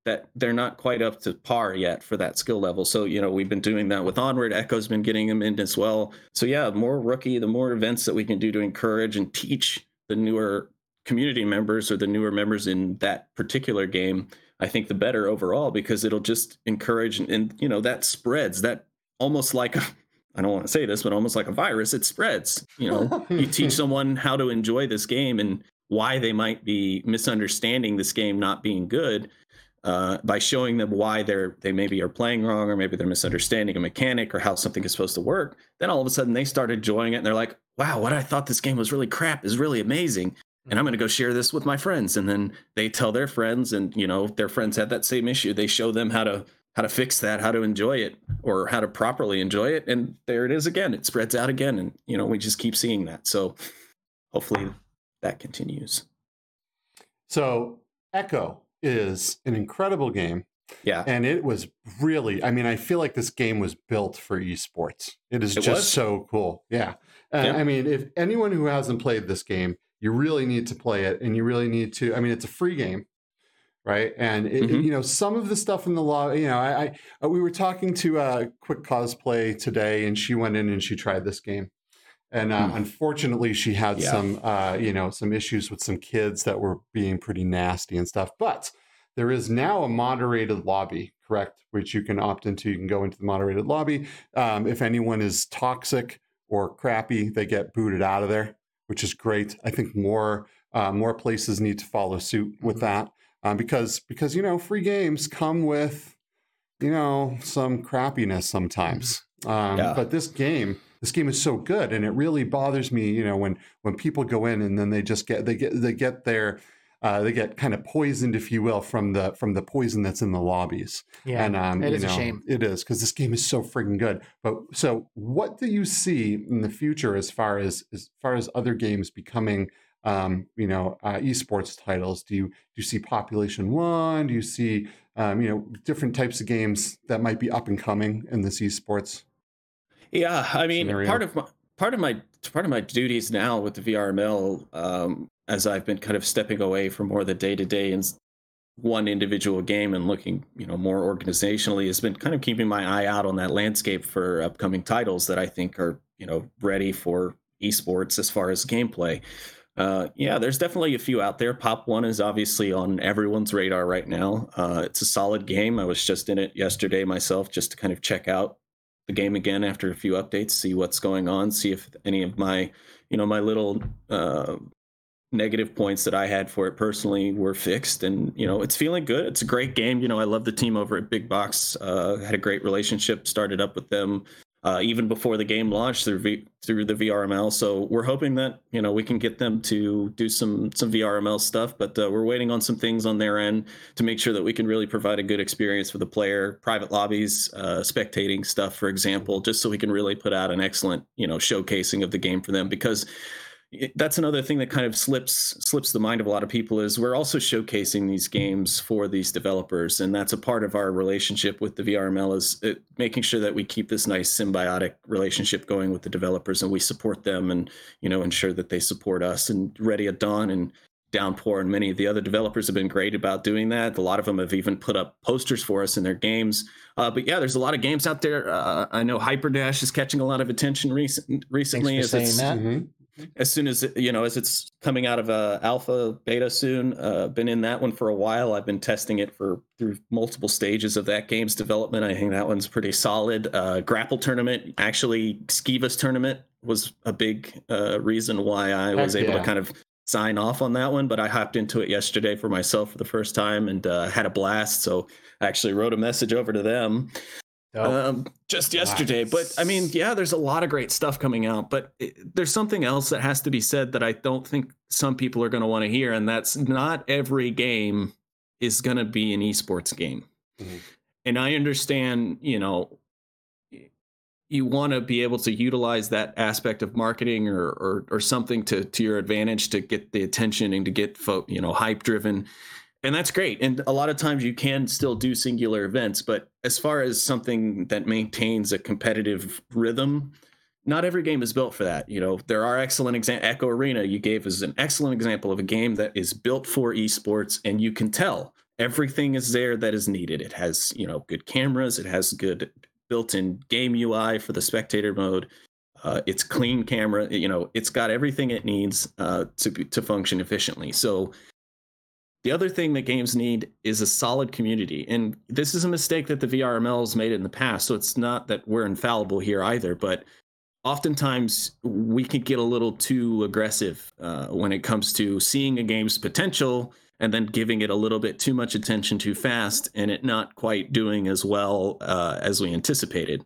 that they're not quite up to par yet for that skill level. So, you know, we've been doing that with Onward. Echo's been getting them in as well. So, yeah, more rookie, the more events that we can do to encourage and teach the newer community members or the newer members in that particular game, I think the better overall because it'll just encourage and, and you know, that spreads that almost like a, I don't want to say this, but almost like a virus, it spreads. You know, you teach someone how to enjoy this game and why they might be misunderstanding this game not being good uh, by showing them why they're they maybe are playing wrong or maybe they're misunderstanding a mechanic or how something is supposed to work. Then all of a sudden they start enjoying it and they're like wow what i thought this game was really crap is really amazing. And i'm going to go share this with my friends. And then they tell their friends and you know their friends had that same issue. They show them how to how to fix that how to enjoy it or how to properly enjoy it and there it is again it spreads out again and you know we just keep seeing that so hopefully that continues so echo is an incredible game. Yeah. And it was really, I mean, I feel like this game was built for esports. It is it just was? so cool. Yeah. Uh, yeah. I mean, if anyone who hasn't played this game, you really need to play it and you really need to, I mean, it's a free game. Right. And, it, mm-hmm. you know, some of the stuff in the law, you know, I, I we were talking to uh, Quick Cosplay today and she went in and she tried this game and uh, mm. unfortunately she had yeah. some uh, you know some issues with some kids that were being pretty nasty and stuff but there is now a moderated lobby correct which you can opt into you can go into the moderated lobby um, if anyone is toxic or crappy they get booted out of there which is great i think more uh, more places need to follow suit with mm-hmm. that um, because because you know free games come with you know some crappiness sometimes mm-hmm. um, yeah. but this game this game is so good and it really bothers me you know when when people go in and then they just get they get they get their uh, they get kind of poisoned, if you will, from the from the poison that's in the lobbies. Yeah, and um, it is know, a shame. It is because this game is so freaking good. But so, what do you see in the future as far as as far as other games becoming, um, you know, uh, esports titles? Do you do you see Population One? Do you see, um, you know, different types of games that might be up and coming in this esports? Yeah, I mean, scenario. part of my part of my part of my duties now with the VRML, um, as I've been kind of stepping away from more the day to day and one individual game and looking, you know, more organizationally, has been kind of keeping my eye out on that landscape for upcoming titles that I think are, you know, ready for esports as far as gameplay. Uh, yeah, there's definitely a few out there. Pop One is obviously on everyone's radar right now. Uh, it's a solid game. I was just in it yesterday myself, just to kind of check out the game again after a few updates, see what's going on, see if any of my, you know, my little uh, negative points that I had for it personally were fixed. And you know, it's feeling good. It's a great game. You know, I love the team over at Big Box. Uh, had a great relationship. Started up with them uh, even before the game launched through v- through the VRML. So we're hoping that you know we can get them to do some some VRML stuff, but uh, we're waiting on some things on their end to make sure that we can really provide a good experience for the player. Private lobbies, uh, spectating stuff, for example, just so we can really put out an excellent you know showcasing of the game for them because that's another thing that kind of slips slips the mind of a lot of people is we're also showcasing these games for these developers and that's a part of our relationship with the vrml is it, making sure that we keep this nice symbiotic relationship going with the developers and we support them and you know ensure that they support us and ready at dawn and downpour and many of the other developers have been great about doing that. A lot of them have even put up posters for us in their games. Uh, but yeah there's a lot of games out there. Uh, i know hyperdash is catching a lot of attention recent, recently as it's, mm-hmm as soon as you know as it's coming out of uh, alpha beta soon uh, been in that one for a while. I've been testing it for through multiple stages of that game's development. I think that one's pretty solid. Uh, grapple tournament actually skivas tournament was a big uh, reason why i was Heck able yeah. to kind of sign off on that one but i hopped into it yesterday for myself for the first time and uh, had a blast. So i actually wrote a message over to them Oh. Um, just yesterday. Nice. But I mean, yeah, there's a lot of great stuff coming out. But it, there's something else that has to be said that I don't think some people are going to want to hear, and that's not every game is going to be an esports game. Mm-hmm. And I understand, you know, you want to be able to utilize that aspect of marketing or, or or something to to your advantage to get the attention and to get folk, you know, hype driven and that's great and a lot of times you can still do singular events but as far as something that maintains a competitive rhythm not every game is built for that. You know, there are excellent examples. Echo Arena, you gave is an excellent example of a game that is built for esports, and you can tell everything is there that is needed. It has, you know, good cameras, it has good built-in game UI for the spectator mode. Uh, it's clean camera, you know, it's got everything it needs uh, to to function efficiently. So the other thing that games need is a solid community. And this is a mistake that the VRMLs made in the past. So it's not that we're infallible here either, but oftentimes we can get a little too aggressive uh, when it comes to seeing a game's potential and then giving it a little bit too much attention too fast and it not quite doing as well uh, as we anticipated.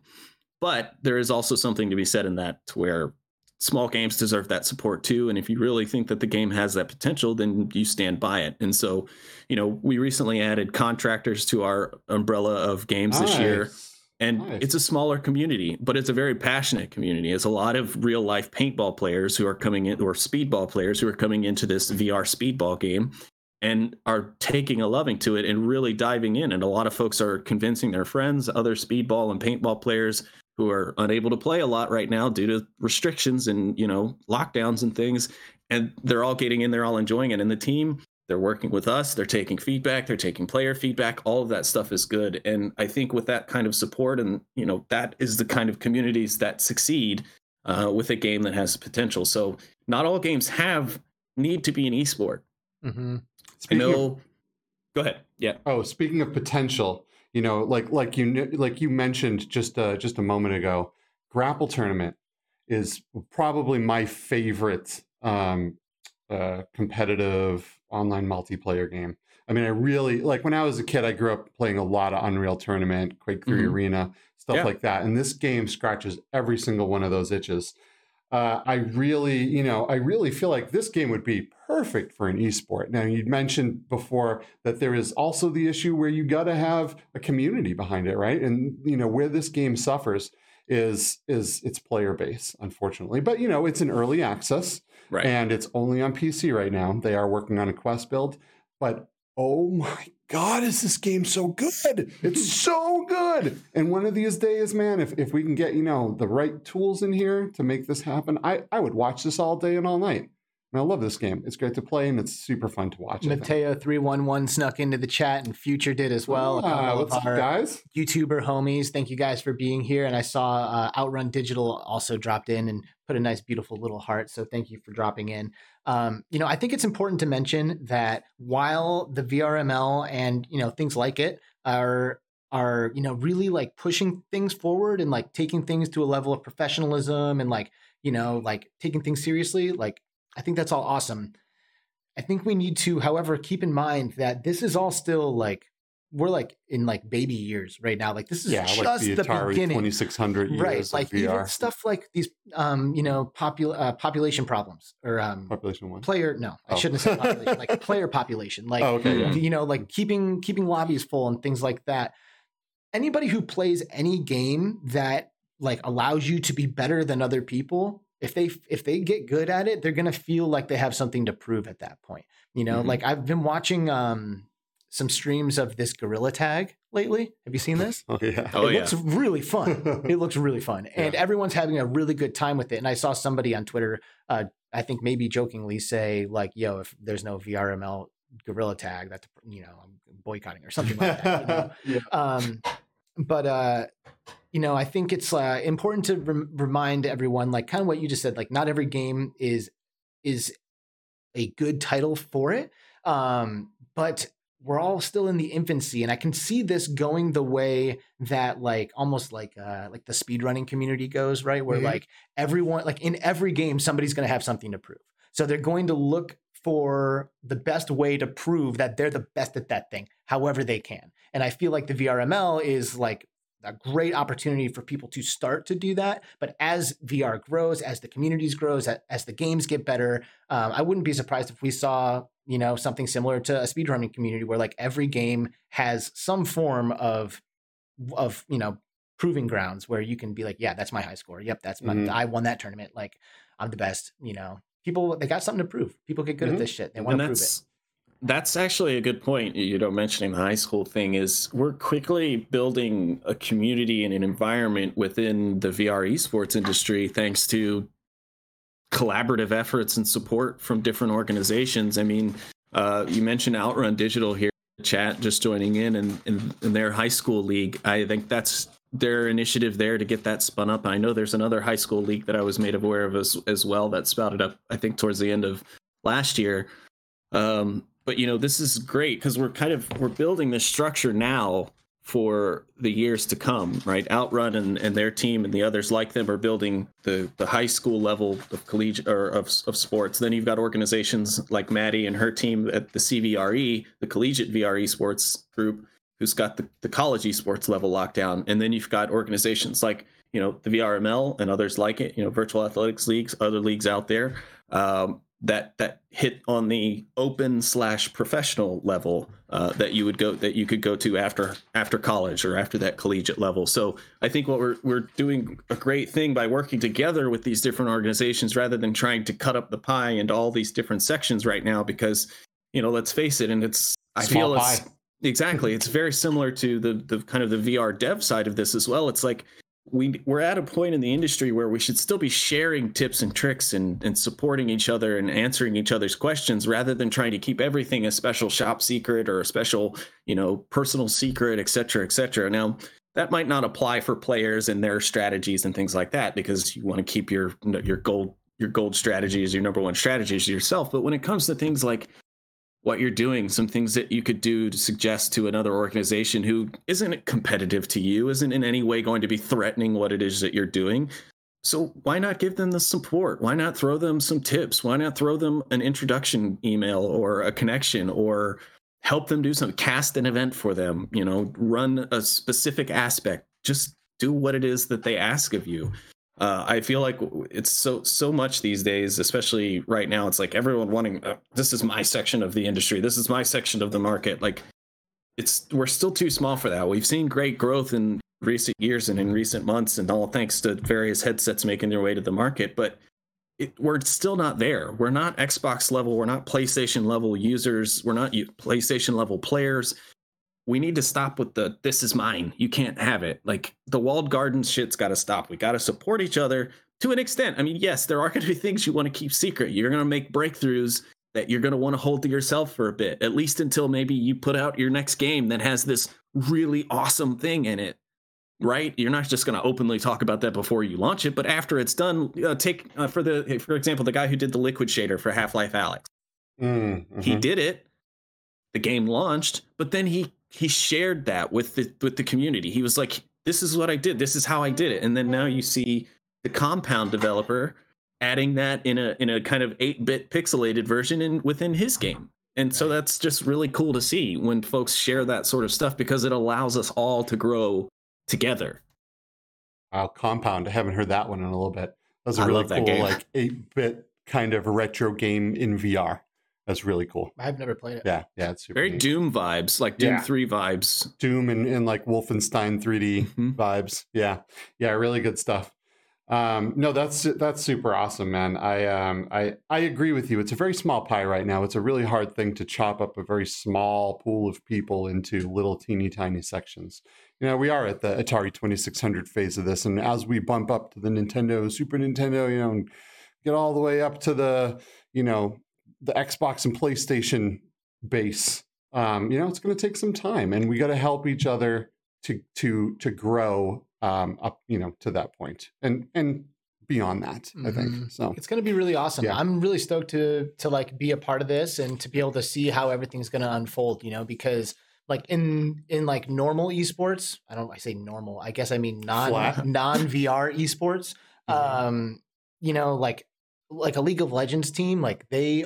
But there is also something to be said in that where small games deserve that support too. And if you really think that the game has that potential, then you stand by it. And so, you know, we recently added contractors to our umbrella of games nice. this year. And nice. it's a smaller community, but it's a very passionate community. It's a lot of real life paintball players who are coming in, or speedball players who are coming into this VR speedball game and are taking a loving to it and really diving in. And a lot of folks are convincing their friends, other speedball and paintball players who are unable to play a lot right now due to restrictions and you know lockdowns and things and they're all getting in they're all enjoying it. And the team they're working with us they're taking feedback they're taking player feedback all of that stuff is good. And i think with that kind of support and you know that is the kind of communities that succeed uh, with a game that has potential. So not all games have need to be an esport. Mm-hmm. i know of, go ahead. Yeah. Oh speaking of potential you know like like you like you mentioned just uh, just a moment ago grapple tournament is probably my favorite um, uh, competitive online multiplayer game i mean i really like when i was a kid i grew up playing a lot of unreal tournament quake 3 mm-hmm. arena stuff yeah. like that and this game scratches every single one of those itches uh, I really, you know, I really feel like this game would be perfect for an esport. Now, you mentioned before that there is also the issue where you got to have a community behind it, right? And you know, where this game suffers is is its player base, unfortunately. But you know, it's an early access, right. and it's only on PC right now. They are working on a Quest build, but oh my God, is this game so good? It's so good. And one of these days, man, if, if we can get, you know, the right tools in here to make this happen, I, I would watch this all day and all night. And I love this game. It's great to play and it's super fun to watch. Mateo three one one snuck into the chat and Future did as well. Ah, what's up, guys? YouTuber homies, thank you guys for being here. And I saw uh, Outrun Digital also dropped in and put a nice, beautiful little heart. So thank you for dropping in. Um, you know, I think it's important to mention that while the VRML and you know things like it are are you know really like pushing things forward and like taking things to a level of professionalism and like you know like taking things seriously like i think that's all awesome i think we need to however keep in mind that this is all still like we're like in like baby years right now. Like this is yeah, just like the, the Atari beginning. 2600 years right? Like even stuff like these, um, you know, popul- uh, population problems or um, population one player. No, oh. I shouldn't have said population. like player population. Like oh, okay, yeah. you know, like keeping keeping lobbies full and things like that. Anybody who plays any game that like allows you to be better than other people if they if they get good at it they're going to feel like they have something to prove at that point you know mm-hmm. like i've been watching um some streams of this gorilla tag lately. Have you seen this? Oh yeah. Oh, it yeah. looks really fun. it looks really fun. Yeah. And everyone's having a really good time with it. And I saw somebody on Twitter, uh, I think maybe jokingly say like, yo, if there's no VRML gorilla tag, that's you know, I'm boycotting or something like that. You know? yeah. Um but uh you know, I think it's uh, important to rem- remind everyone, like kind of what you just said, like not every game is is a good title for it. Um, but we're all still in the infancy and i can see this going the way that like almost like uh like the speedrunning community goes right where mm-hmm. like everyone like in every game somebody's going to have something to prove so they're going to look for the best way to prove that they're the best at that thing however they can and i feel like the vrml is like a great opportunity for people to start to do that. But as VR grows, as the communities grows, as, as the games get better, um, I wouldn't be surprised if we saw you know something similar to a speedrunning community where like every game has some form of of you know proving grounds where you can be like yeah that's my high score yep that's my mm-hmm. i won that tournament like i'm the best you know people they got something to prove people get good mm-hmm. at this shit they want to prove it that's actually a good point. You know, mentioning the high school thing is we're quickly building a community and an environment within the VR esports industry thanks to collaborative efforts and support from different organizations. I mean, uh, you mentioned Outrun Digital here, chat just joining in, and in, in their high school league. I think that's their initiative there to get that spun up. I know there's another high school league that I was made aware of as as well that spouted up. I think towards the end of last year. Um, but you know, this is great because we're kind of we're building this structure now for the years to come, right? Outrun and, and their team and the others like them are building the, the high school level of collegiate or of, of sports. Then you've got organizations like Maddie and her team at the CVRE, the Collegiate VR Esports Group, who's got the, the college esports level locked down. And then you've got organizations like, you know, the VRML and others like it, you know, virtual athletics leagues, other leagues out there. Um, that that hit on the open slash professional level uh, that you would go that you could go to after after college or after that collegiate level. So I think what we're we're doing a great thing by working together with these different organizations rather than trying to cut up the pie into all these different sections right now because you know let's face it and it's I Small feel pie. it's exactly it's very similar to the the kind of the VR dev side of this as well. It's like we we're at a point in the industry where we should still be sharing tips and tricks and, and supporting each other and answering each other's questions rather than trying to keep everything a special shop secret or a special you know personal secret et cetera et cetera. Now that might not apply for players and their strategies and things like that because you want to keep your your gold your gold strategy as your number one strategy as yourself. But when it comes to things like what you're doing, some things that you could do to suggest to another organization who isn't competitive to you, isn't in any way going to be threatening what it is that you're doing. So why not give them the support? Why not throw them some tips? Why not throw them an introduction email or a connection or help them do something, cast an event for them, you know, run a specific aspect. Just do what it is that they ask of you uh, I feel like it's so so much these days, especially right now. It's like everyone wanting uh, this is my section of the industry. This is my section of the market. Like it's we're still too small for that. We've seen great growth in recent years and in recent months, and all thanks to various headsets making their way to the market. But it, we're still not there. We're not Xbox level. We're not PlayStation level users. We're not PlayStation level players we need to stop with the this is mine. You can't have it. Like the walled gardens shit's got to stop. We got to support each other to an extent. I mean yes there are going to be things you want to keep secret. You're going to make breakthroughs that you're going to want to hold to yourself for a bit at least until maybe you put out your next game that has this really awesome thing in it right? You're not just going to openly talk about that before you launch it but after it's done uh, take uh, for the for example the guy who did the liquid shader for half-life alyx mm-hmm. he did it. The game launched but then he he shared that with the with the community. He was like, "This is what I did. This is how I did it." And then now you see the compound developer adding that in a in a kind of 8-bit pixelated version in within his game. And so that's just really cool to see when folks share that sort of stuff because it allows us all to grow together. Wow, Compound. I haven't heard that one in a little bit. That's a really cool, like 8 bit kind of retro game in VR. That's really cool. I've never played it. Yeah, yeah, it's very neat. Doom vibes, like Doom yeah. Three vibes. Doom and, and like Wolfenstein 3D mm-hmm. vibes. Yeah, yeah, really good stuff. Um, no, that's that's super awesome, man. I um, I I agree with you. It's a very small pie right now. It's a really hard thing to chop up a very small pool of people into little teeny tiny sections. You know, we are at the Atari 2600 phase of this, and as we bump up to the Nintendo, Super Nintendo, you know, and get all the way up to the you know the Xbox and PlayStation base, um, you know, it's going to take some time, and we got to help each other to to to grow um, up, you know, to that point, and and beyond that, mm-hmm. I think. Mm-hmm. So it's going to be really awesome. Yeah. I'm really stoked to to like be a part of this and to be able to see how everything's going to unfold. You know, because like in in like normal esports, I don't I say normal. I guess I mean non non VR esports. Mm-hmm. Um, you know, like like a League of Legends team, like they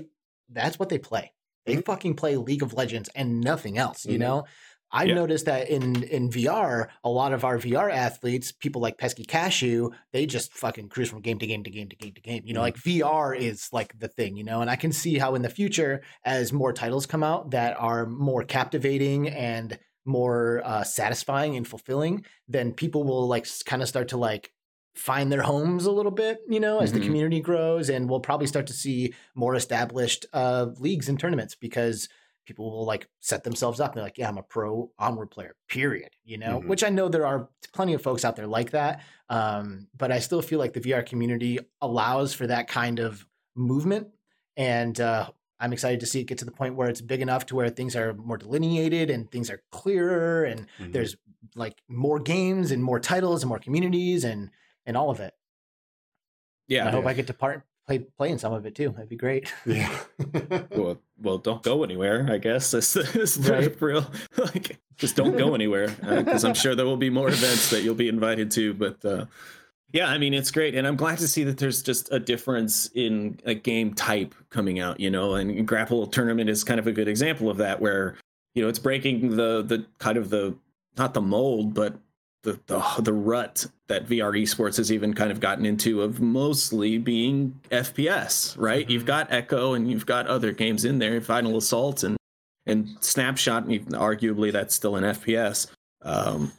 that's what they play. They mm-hmm. fucking play League of Legends and nothing else, you mm-hmm. know? I've yeah. noticed that in in VR, a lot of our VR athletes, people like Pesky Cashew, they just fucking cruise from game to game to game to game to game. You know, mm-hmm. like VR is like the thing, you know, and I can see how in the future, as more titles come out that are more captivating and more uh, satisfying and fulfilling, then people will like kind of start to like find their homes a little bit, you know, as mm-hmm. the community grows, and we'll probably start to see more established uh, leagues and tournaments because people will like set themselves up and they're like, yeah, I'm a pro onward player, period. You know, Mhm. which I know there are plenty of folks out there like that. Um, but I still feel like the VR community allows for that kind of movement. And uh, I'm excited to see it get to the point where it's big enough to where things are more delineated and things are clearer and Mhm. there's like more games and more titles and more communities and and all of it. And I Yeah. hope I get to part play play in some of it too. That'd be great. yeah. Well, well, don't go anywhere. I guess that's the, that's the Right. real. Like, just don't go anywhere because I'm sure there will be more events that you'll be invited to. But uh, yeah, I mean, it's great, and I'm glad to see that there's just a difference in a game type coming out. You know, and Grapple Tournament is kind of a good example of that, where you know it's breaking the the kind of the not the mold, but the the the rut that VR esports has even kind of gotten into of mostly being FPS, right? Mhm. You've got Echo and you've got other games in there, Final Assault and and Snapshot, and arguably that's still an FPS. Um,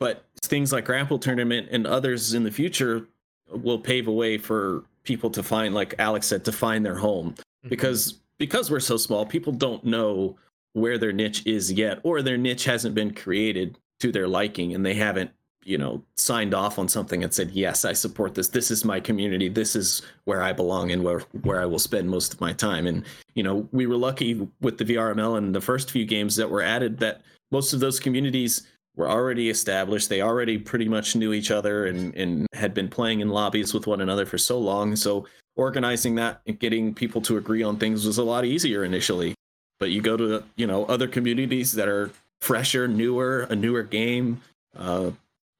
but things like Grapple Tournament and others in the future will pave a way for people to find, like Alex said, to find their home because because we're so small, people don't know where their niche is yet, or their niche hasn't been created to their liking, and they haven't, you know, signed off on something and said, "Yes, I support this. This is my community. This is where I belong and where where I will spend most of my time." And you know, we were lucky with the VRML and the first few games that were added that most of those communities were already established. They already pretty much knew each other and and had been playing in lobbies with one another for so long. So organizing that and getting people to agree on things was a lot easier initially. But you go to you know other communities that are fresher, newer, a newer game, uh,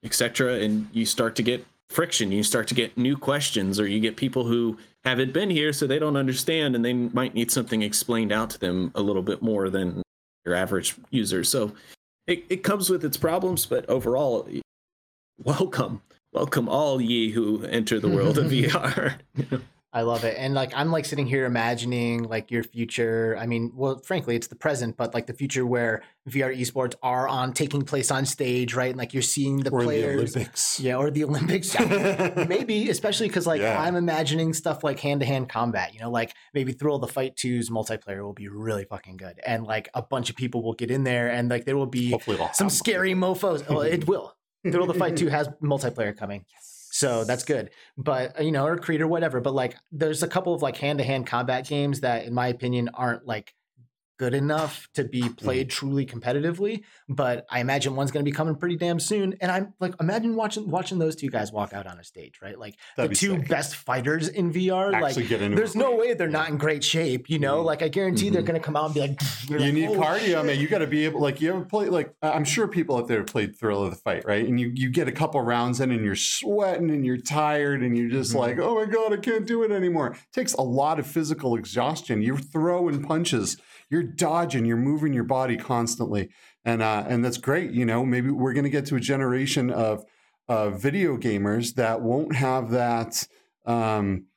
etc., and you start to get friction. You start to get new questions, or you get people who haven't been here, so they don't understand, and they might need something explained out to them a little bit more than your average user. So it, it comes with its problems, but overall, welcome, welcome all ye who enter the world of VR. I love it. And like I'm like sitting here imagining like your future. I mean, well, frankly, it's the present, but like the future where VR esports are on taking place on stage, right? And like you're seeing the or players. the Olympics. Yeah, or the Olympics. Yeah, maybe, especially because like Yeah. I'm imagining stuff like hand to hand combat. You know, like maybe Thrill of the Fight 2's multiplayer will be really fucking good, and like a bunch of people will get in there, and like there will be some scary mofos. Well, it will. Thrill of the Fight 2 has multiplayer coming. So that's good. But uh, you know, or Creed or whatever. But like there's a couple of like hand to hand combat games that in my opinion aren't like good enough to be played truly competitively. But I imagine one's gonna be coming pretty damn soon. And I'm like imagine watching watching those two guys walk out on a stage, right? Like That'd the be two sick. best fighters in VR. Actually like there's no way they're not in great shape, you know? Mhm. Like I guarantee they're Mhm. gonna come out and be like, you're like, need "Oh, cardio, shit." man. You got to be able, like, you ever play, like, I'm sure people out there have played Thrill of the Fight, right? And you you get a couple rounds in, and you're sweating, and you're tired, and you're just Mhm. like, oh my god, I can't do it anymore. It takes a lot of physical exhaustion. You're throwing punches, you're dodging, you're moving your body constantly, and uh, and that's great. You know, maybe we're gonna get to a generation of uh, video gamers that won't have that. Um,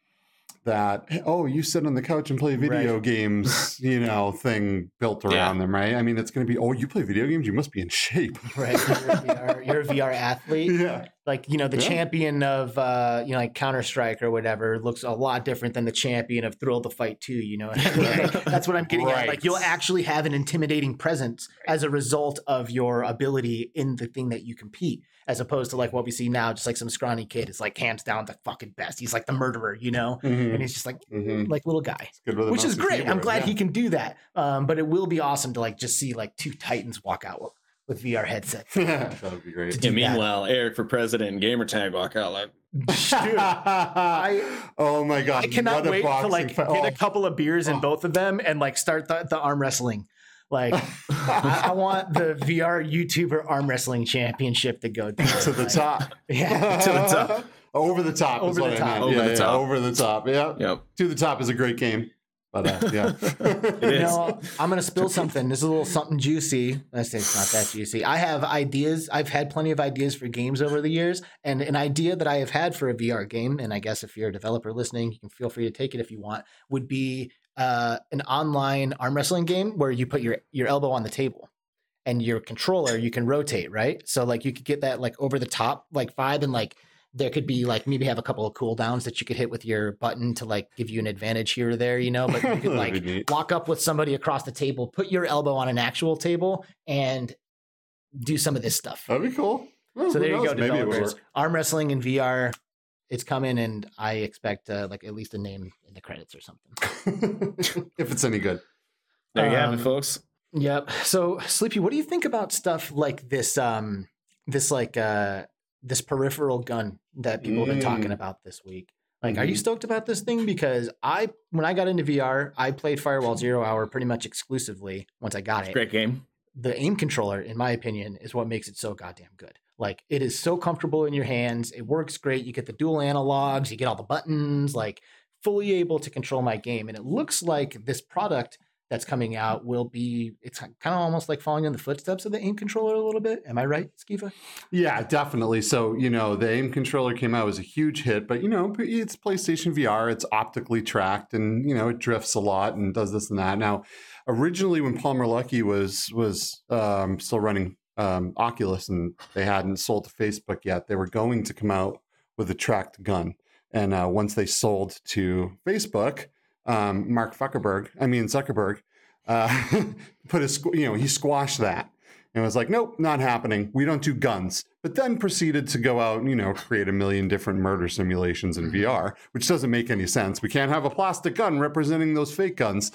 that oh you sit on the couch and play video Right. games you know thing built Yeah. around them right i mean it's going to be oh you play video games you must be in shape Right. You're a VR, you're a VR athlete. yeah like you know the Yeah. champion of uh you know like counter strike or whatever looks a lot different than the champion of thrill the fight 2 you know what I mean? Like, that's what i'm getting at like you'll actually have an intimidating presence as a result of your ability in the thing that you compete as opposed to like what we see now just like some scrawny kid is like hands down the fucking best he's like the murderer you know Mhm. and he's just like Mhm. like little guy Good with a which is mouse and great i'm glad yeah. he can do that um but it will be awesome to like just see like two titans walk out with, with vr headsets that would be great do Yeah, that. meanwhile, Eric for president and gamertag walk out like Dude, oh my god I cannot wait to like fight. get Oh. a couple of beers in Oh. both of them and like start the, the arm wrestling. Like I, I want the VR YouTuber arm wrestling championship to go down. to the Like, top Yeah. To the top. over the top is Over the what top. I meant. Over yeah, the yeah, top. over the top yeah Yep. to the top is a great game but uh, yeah You know, I'm gonna spill something. This is a little something juicy. I say it's not that juicy. I have ideas. I've had plenty of ideas for games over the years, and an idea that I have had for a VR game, and I guess if you're a developer listening, you can feel free to take it if you want, would be uh, an online arm wrestling game where you put your your elbow on the table. And your controller, you can rotate, right? So like you could get that like over the top like vibe and like there could be like maybe have a couple of cooldowns that you could hit with your button to like give you an advantage here or there, you know. But you could like lock up with somebody across the table, put your elbow on an actual table, and do some of this stuff. That'd be cool. Well, so there you go, knows? Would developers. Arm wrestling in VR, it's coming, and I expect uh, like at least a name in the credits or something. if it's any good. There you have Um, it, folks. Yep. So, Sleepy, what do you think about stuff like this? Um, this like uh, this peripheral gun that people have been talking Mm. about this week. Like, are you Mhm. stoked about this thing? Because I, when I got into VR, I played Firewall Zero Hour pretty much exclusively once I got it. Great game. The aim controller, in my opinion, is what makes it so goddamn good. Like, it is so comfortable in your hands. It works great. You get the dual analogs. You get all the buttons. Like, fully able to control my game. And it looks like this product that's coming out will be it's kind of almost like following in the footsteps of the aim controller a little bit. Am I right, Skiva? Yeah, definitely. So, you know, the aim controller came out was a huge hit, but you know, it's PlayStation VR, it's optically tracked and, you know, it drifts a lot and does this and that. Now, originally when Palmer Luckey was was um, still running um, Oculus and they hadn't sold to Facebook yet, they were going to come out with a tracked gun. And uh, once they sold to Facebook, um, Mark Zuckerberg, I mean Zuckerberg, uh, put a squ- you know he squashed that and was like, nope, not happening. We don't do guns. But then proceeded to go out and you know create a million different murder simulations in VR, which doesn't make any sense. We can't have a plastic gun representing those fake guns.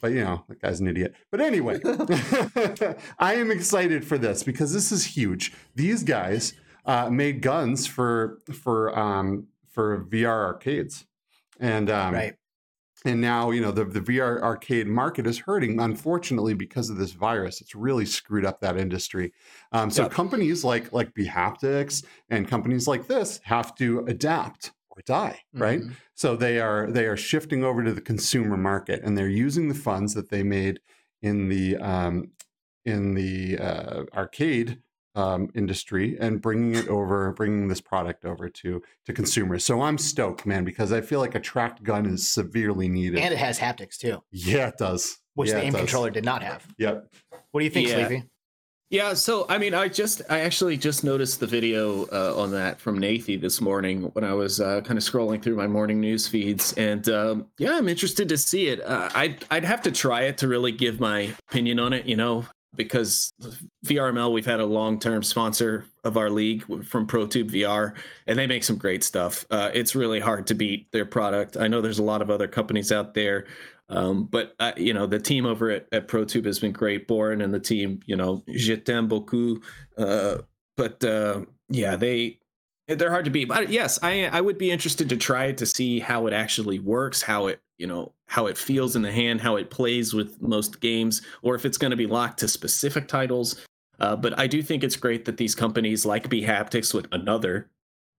But you know, that guy's an idiot. But anyway, I am excited for this because this is huge. These guys uh, made guns for for um, for VR arcades, and um, right. and now you know the, the VR arcade market is hurting, unfortunately, because of this virus. It's really screwed up that industry. Um, so Yep. companies like like bHaptics and companies like this have to adapt or die, right? Mhm. So they are they are shifting over to the consumer market, and they're using the funds that they made in the um, in the uh, arcade um, industry and bringing it over, bringing this product over to to consumers. So I'm stoked, man, because I feel like a tracked gun is severely needed. And it has haptics too, yeah, it does. which Yeah, the aim controller did not have. Yep. What do you think, Yeah. Sleepy? Yeah, so I mean, I just, I actually just noticed the video uh, on that from Nathie this morning when I was uh, kind of scrolling through my morning news feeds, and um, yeah, I'm interested to see it. Uh, I'd, I'd have to try it to really give my opinion on it, you know, because VRML, we've had a long-term sponsor of our league from ProTube VR, and they make some great stuff. Uh, it's really hard to beat their product. I know there's a lot of other companies out there um, but you know, the team over at, at ProTube has been great. Born and the team, you know, je t'aime beaucoup. Uh, but uh, yeah, they they're hard to beat. But yes, I I would be interested to try it to see how it actually works, how it you know how it feels in the hand, how it plays with most games, or if it's going to be locked to specific titles. Uh, but I do think it's great that these companies like B bHaptics with another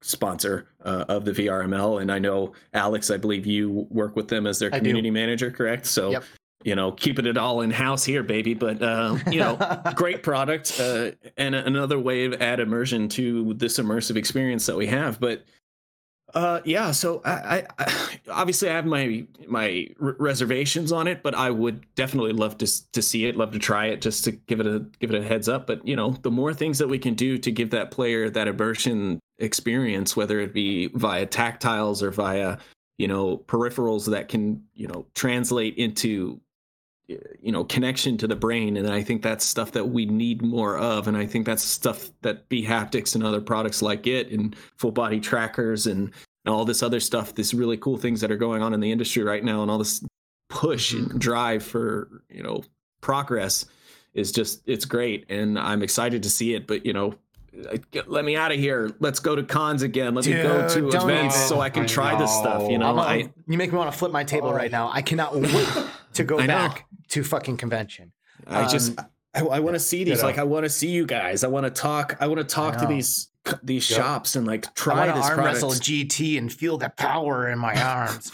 sponsor uh, of the VRML, and I know Alex, I believe you work with them as their I do. community manager, correct? So, Yep. you know, keeping it all in house here, baby. But uh, you know, great product uh, and another way of add immersion to this immersive experience that we have. But uh, yeah, so I, I, obviously I have my my reservations on it, but I would definitely love to to see it, love to try it, just to give it a give it a heads up. But you know, the more things that we can do to give that player that immersion experience, whether it be via tactiles or via you know peripherals that can you know translate into you know connection to the brain and i think that's stuff that we need more of and i think that's stuff that bHaptics and other products like it and full body trackers and, and all this other stuff this really cool things that are going on in the industry right now and all this push and mm-hmm. drive for you know progress is just it's great and i'm excited to see it but you know let me out of here let's go to cons again let me go to events even. so i can I try this stuff you know. know i you make me want to flip my table Oh. right now. I cannot wait to go I know. back to fucking convention. I just Um, I, I want to see these. Ditto. Like I want to see you guys. I want to talk. I want to talk to these these Yep. shops and like try want to this arm product. wrestle GT and feel the power in my arms.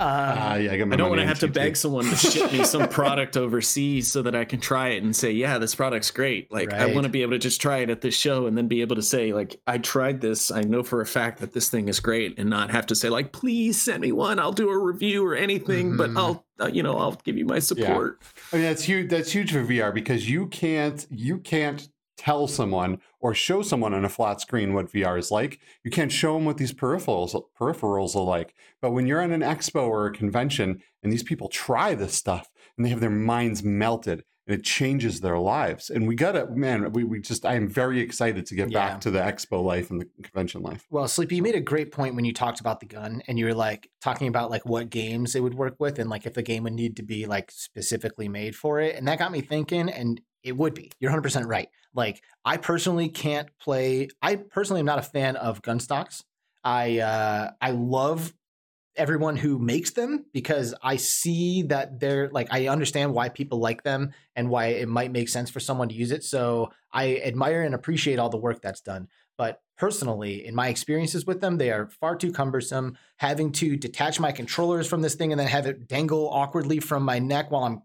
Um, Ah, yeah, I, got my I don't want to have to beg someone to ship me some product overseas so that I can try it and say, yeah, this product's great. Like I want to be able to just try it at this show and then be able to say, like, I tried this. I know for a fact that this thing is great, and not have to say, like, please send me one. I'll do a review or anything, but Mhm. I'll, uh, you know, I'll give you my support. I mean, that's huge. That's huge for VR because you can't you can't tell someone or show someone on a flat screen what VR is like. You can't show them what these peripherals peripherals are like. But when you're at an expo or a convention and these people try this stuff and they have their minds melted and it changes their lives. And we got to, man, we, we just, I am very excited to get Yeah. back to the expo life and the convention life. Well, Sleepy, you made a great point when you talked about the gun and you were like talking about like what games it would work with and like if the game would need to be like specifically made for it. And that got me thinking, and it would be. You're 100% right. Like, I personally can't play, I personally am not a fan of gun stocks. I, uh, I love everyone who makes them because I see that they're like I understand why people like them and why it might make sense for someone to use it. So I admire and appreciate all the work that's done. But personally, in my experiences with them, they are far too cumbersome. Having to detach my controllers from this thing and then have it dangle awkwardly from my neck while I'm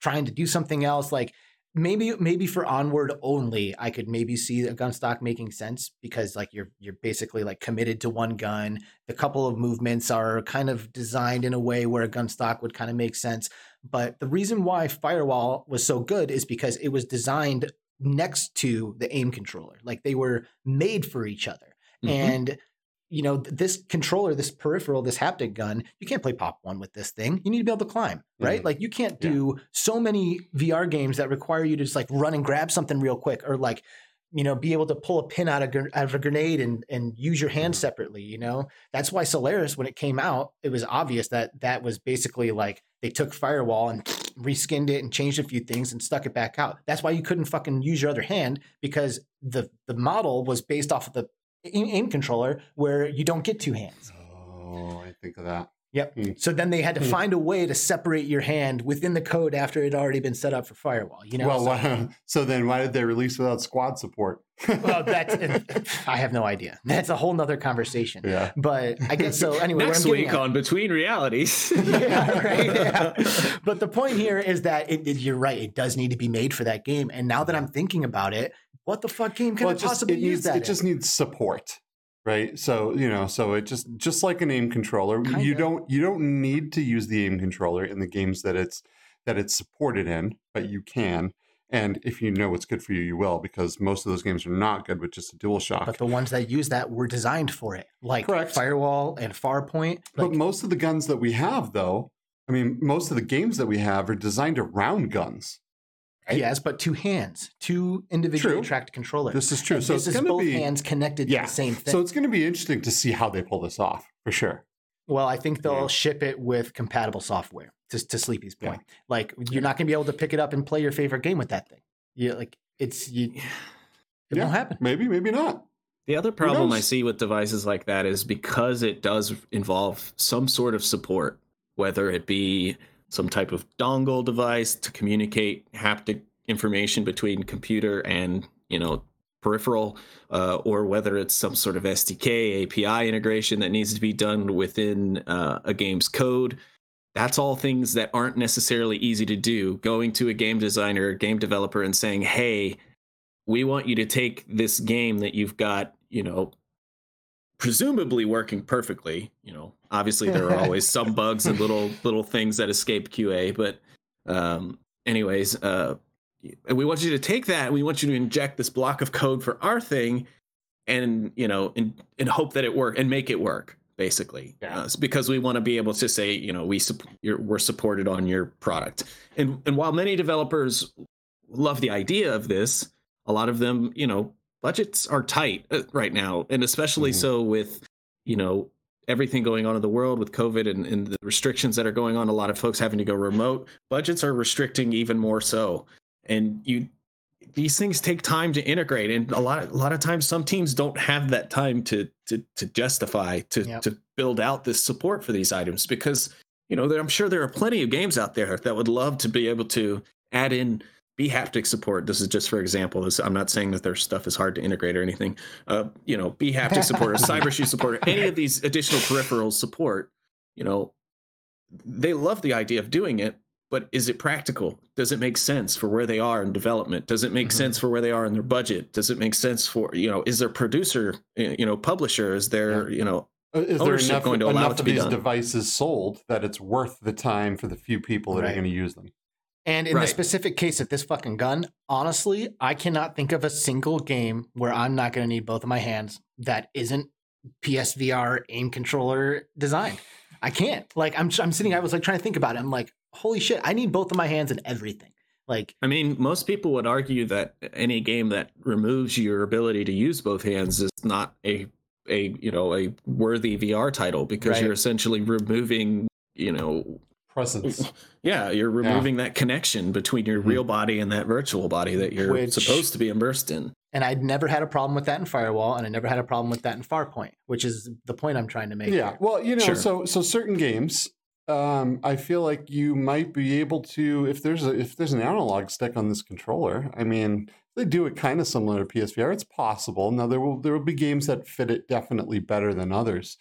trying to do something else, like maybe maybe for onward only i could maybe see a gun stock making sense because like you're you're basically like committed to one gun. The couple of movements are kind of designed in a way where a gun stock would kind of make sense. But the reason why firewall was so good is because it was designed next to the aim controller. Like they were made for each other. Mhm. and you know this controller this peripheral this haptic gun you can't play pop one with this thing you need to be able to climb right Mhm. like you can't Yeah. do so many vr games that require you to just like run and grab something real quick or like you know be able to pull a pin out of, out of a grenade and and use your hand Mhm. separately you know that's why solaris when it came out it was obvious that that was basically like they took firewall and reskinned it and changed a few things and stuck it back out that's why you couldn't fucking use your other hand because the the model was based off of the aim, aim controller where you don't get two hands Oh, I think of that. Yep. Hmm. So then they had to Hmm. find a way to separate your hand within the code after it had already been set up for firewall. You know, well, so, why, so then why did they release without squad support? well, that's I have no idea. That's a whole nother conversation. yeah. But I guess so. Anyway, Next what I'm getting week at- on Between Realities. yeah, right. Yeah. But the point here is that it, it- you're right. It does need to be made for that game. And now that I'm thinking about it, what the fuck game can well, I it just, possibly it use needs, that? it just needs support right so you know so it just just like an aim controller you Kinda. don't you don't need to use the aim controller in the games that it's that it's supported in but you can and if you know what's good for you you will because most of those games are not good with just a dual shock But the ones that use that were designed for it, like Correct. Firewall and Farpoint. but most of the guns that we have though i mean most of the games that we have are designed around guns right? yes, but two hands, two individually True. tracked controllers. this is true And so this it's is both be hands connected yeah to the same thing. so it's going to be interesting to see how they pull this off for sure well, I think they'll Yeah. ship it with compatible software. To, to Sleepy's Yeah. point, like you're not going to be able to pick it up and play your favorite game with that thing. You like it's you. It Yeah. won't happen. maybe maybe not The other problem I see with devices like that is because it does involve some sort of support, whether it be some type of dongle device to communicate haptic information between computer and you know peripheral, uh, or whether it's some sort of SDK API integration that needs to be done within uh, a game's code. That's all things that aren't necessarily easy to do. Going to a game designer, game developer, and saying, "Hey, we want you to take this game that you've got, you know, presumably working perfectly. You know, obviously there are always some bugs and little little things that escape QA, but um, anyways, uh, and we want you to take that. We want you to inject this block of code for our thing, and you know, and and hope that it work and make it work. Basically, Yeah. uh, because we want to be able to say, you know, we sup- we're supported on your product, and and while many developers love the idea of this, a lot of them, you know, budgets are tight uh, right now, and especially Mhm. so with, you know, everything going on in the world with COVID and, and the restrictions that are going on. A lot of folks having to go remote. Budgets are restricting even more so, and you these things take time to integrate, and a lot a lot of times some teams don't have that time to to to justify to Yep. to build out this support for these items because you know there, I'm sure there are plenty of games out there that would love to be able to add in bHaptics support. This is just for example. This, I'm not saying that their stuff is hard to integrate or anything. Uh, you know, bHaptics support or cyber shoe support or any of these additional peripherals support. You know, they love the idea of doing it, but is it practical? Does it make sense for where they are in development? Does it make Mhm. sense for where they are in their budget? Does it make sense for you know? Is their producer, you know, publisher? Is there you know? Uh, Is there enough, going to allow enough it to of be these done? devices sold that it's worth the time for the few people that Right. are going to use them? And in the specific case of this fucking gun, honestly, I cannot think of a single game where I'm not going to need both of my hands that isn't PSVR aim controller designed. I can't. Like I'm I'm sitting I was like trying to think about it. I'm like, holy shit, I need both of my hands in everything. Like I mean, most people would argue that any game that removes your ability to use both hands is not a a you know a worthy VR title because Right. you're essentially removing you know Presence. yeah you're removing that connection between your Mhm. real body and that virtual body that you're Which- supposed to be immersed in. and I'd never had a problem with that in Firewall and I never had a problem with that in Farpoint, which is the point I'm trying to make. Yeah. here. Well, you know, Sure. so so certain games, um, I feel like you might be able to if there's a if there's an analog stick on this controller. I mean, they do it kind of similar to PSVR. It's possible. Now there will there will be games that fit it definitely better than others.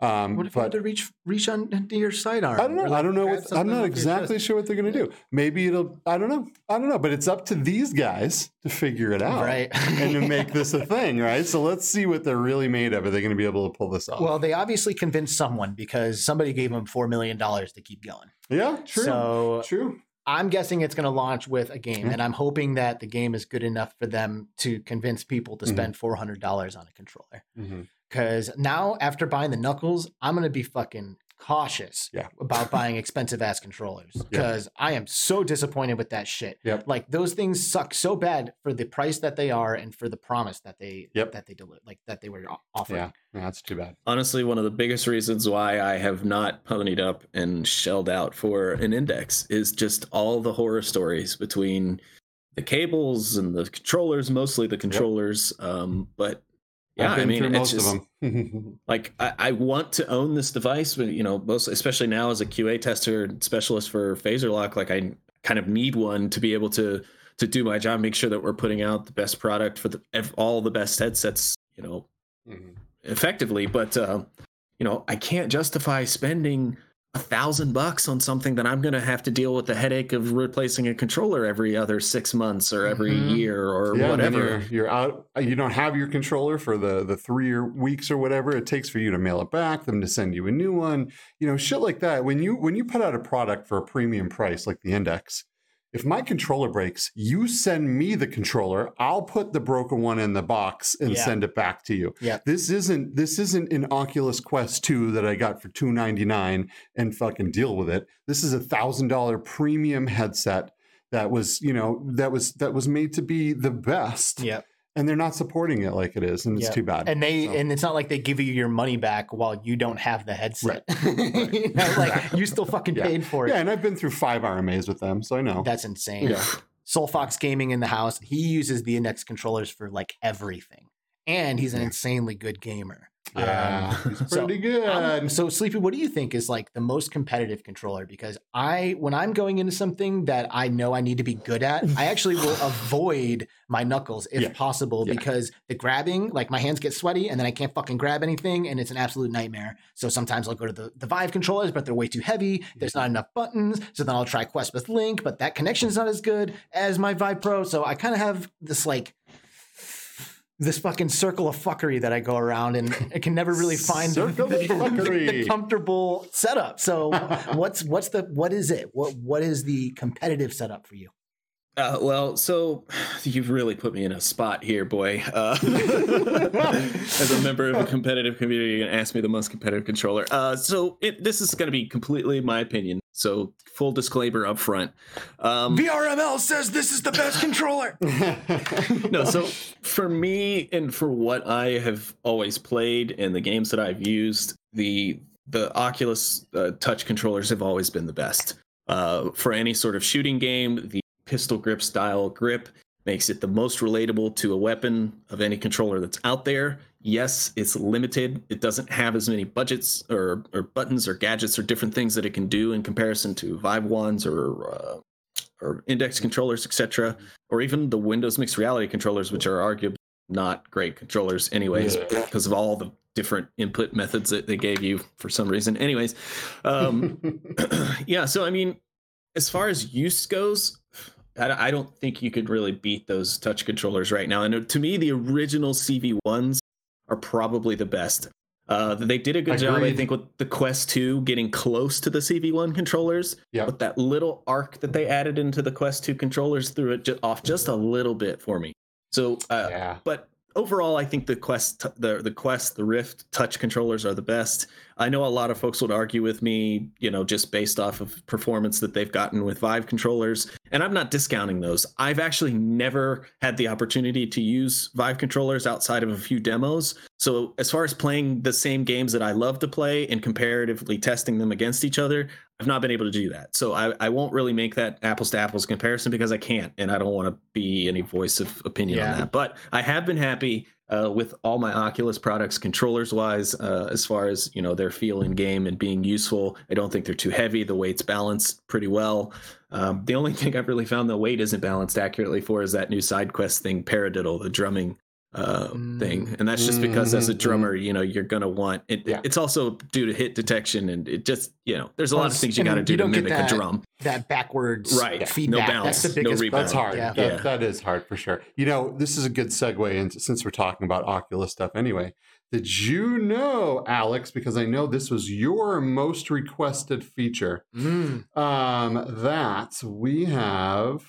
Um, What if you had to reach reach on into your sidearm? I don't know. like, I don't know. What, I'm not exactly sure what they're going to do. Maybe it'll. I don't know. I don't know. But it's up to these guys to figure it out, Right. and to make this a thing, right? So let's see what they're really made of. Are they going to be able to pull this off? Well, they obviously convinced someone because somebody gave them four million dollars to keep going. yeah, true, So true. I'm guessing it's going to launch with a game, Yeah. and I'm hoping that the game is good enough for them to convince people to Mhm. spend four hundred dollars on a controller. Mhm. Because now, after buying the Knuckles, I'm going to be fucking cautious Yeah. about buying expensive ass controllers because I am so disappointed with that shit. Yep. Like those things suck so bad for the price that they are and for the promise that they Yep. that they deliver, like that they were o- offering. Yeah, yeah, that's too bad. Honestly, one of the biggest reasons why I have not ponied up and shelled out for an index is just all the horror stories between the cables and the controllers, mostly the controllers. Um, but yeah, I mean, it's just, of them. like I, I want to own this device, but you know, most especially now as a QA tester and specialist for Phaser Lock, like I kind of need one to be able to to do my job, make sure that we're putting out the best product for the all the best headsets, you know, Mhm. effectively. But uh, you know, I can't justify spending a thousand bucks on something that I'm going to have to deal with the headache of replacing a controller every other six months or every Mhm. year or yeah, whatever. You're, you're out. You don't have your controller for the the three or weeks or whatever it takes for you to mail it back, them to send you a new one. You know, shit like that. When you when you put out a product for a premium price like the Index, if my controller breaks, you send me the controller. I'll put the broken one in the box and Yeah. send it back to you. Yeah. This isn't this isn't an Oculus Quest 2 that I got for 299 and fucking deal with it. This is a thousand dollar premium headset that was, you know, that was that was made to be the best. Yep. And they're not supporting it like it is, and it's Yeah. too bad. And they So- and it's not like they give you your money back while you don't have the headset. you know, like you still fucking Yeah. paid for it. yeah, and I've been through five RMAs with them, so I know. That's insane. Yeah. Soul Fox Gaming in the house. He uses the index controllers for like everything. And he's an insanely good gamer. Yeah, Um, it's so pretty good. Um, so Sleepy, what do you think is like the most competitive controller? Because I, when I'm going into something that I know I need to be good at, I actually will avoid my knuckles if Yeah. possible Yeah. because the grabbing, like my hands get sweaty and then I can't fucking grab anything and it's an absolute nightmare. So sometimes I'll go to the, the Vive controllers, but they're way too heavy. There's not enough buttons. So then I'll try Quest with Link, but that connection's not as good as my Vive Pro. So I kind of have this like this fucking circle of fuckery that I go around and I can never really find the, the- the- the comfortable setup. So what's what's the what is it? What what is the competitive setup for you? Uh, well, so you've really put me in a spot here, boy. Uh, as a member of a competitive community, and ask me the most competitive controller. Uh, so it, this is going to be completely my opinion. So full disclaimer up front. Um, VRML says this is the best controller. no, so for me and for what I have always played and the games that I've used, the the Oculus uh, touch controllers have always been the best. Uh, for any sort of shooting game, the pistol grip style grip makes it the most relatable to a weapon of any controller that's out there. Yes, it's limited. It doesn't have as many budgets or, or buttons or gadgets or different things that it can do in comparison to Vive ones or uh, or index controllers, etc or even the Windows mixed reality controllers, which are arguably not great controllers, anyways, Yeah. because of all the different input methods that they gave you for some reason. Anyways, um, yeah. So I mean, as far as use goes, I, I don't think you could really beat those touch controllers right now. And to me, the original CV ones are probably the best. Uh, they did a good job, I think, with the Quest 2 getting close to the CV1 controllers. Yep. But that little arc that they added into the Quest 2 controllers threw it ju- off just a little bit for me. So, uh, yeah. but overall, I think the Quest, the the Quest, the Rift touch controllers are the best. I know a lot of folks would argue with me, you know, just based off of performance that they've gotten with Vive controllers, and I'm not discounting those. I've actually never had the opportunity to use Vive controllers outside of a few demos. So, as far as playing the same games that I love to play and comparatively testing them against each other, I've not been able to do that. So, I, I won't really make that apples to apples comparison because I can't, and I don't want to be any voice of opinion Yeah. on that. But I have been happy uh, with all my Oculus products, controllers wise, uh, as far as you know their feel in game and being useful. I don't think they're too heavy. The weight's balanced pretty well. Um, the only thing I've really found the weight isn't balanced accurately for is that new SideQuest thing, Paradiddle, the drumming uh, Mm. thing, and that's just because as a Mhm. drummer, you know, you're gonna want it. Yeah. It's also due to hit detection, and it just you know, there's a lot of things you got to do to don't get mimic that- a drum. That backwards Right. No feedback. balance, That's the no biggest. rebound. That's hard. Yeah. That, Yeah. that is hard for sure. You know, this is a good segue and since we're talking about Oculus stuff anyway. Did you know, Alex, because I know this was your most requested feature, Mm. um, that we have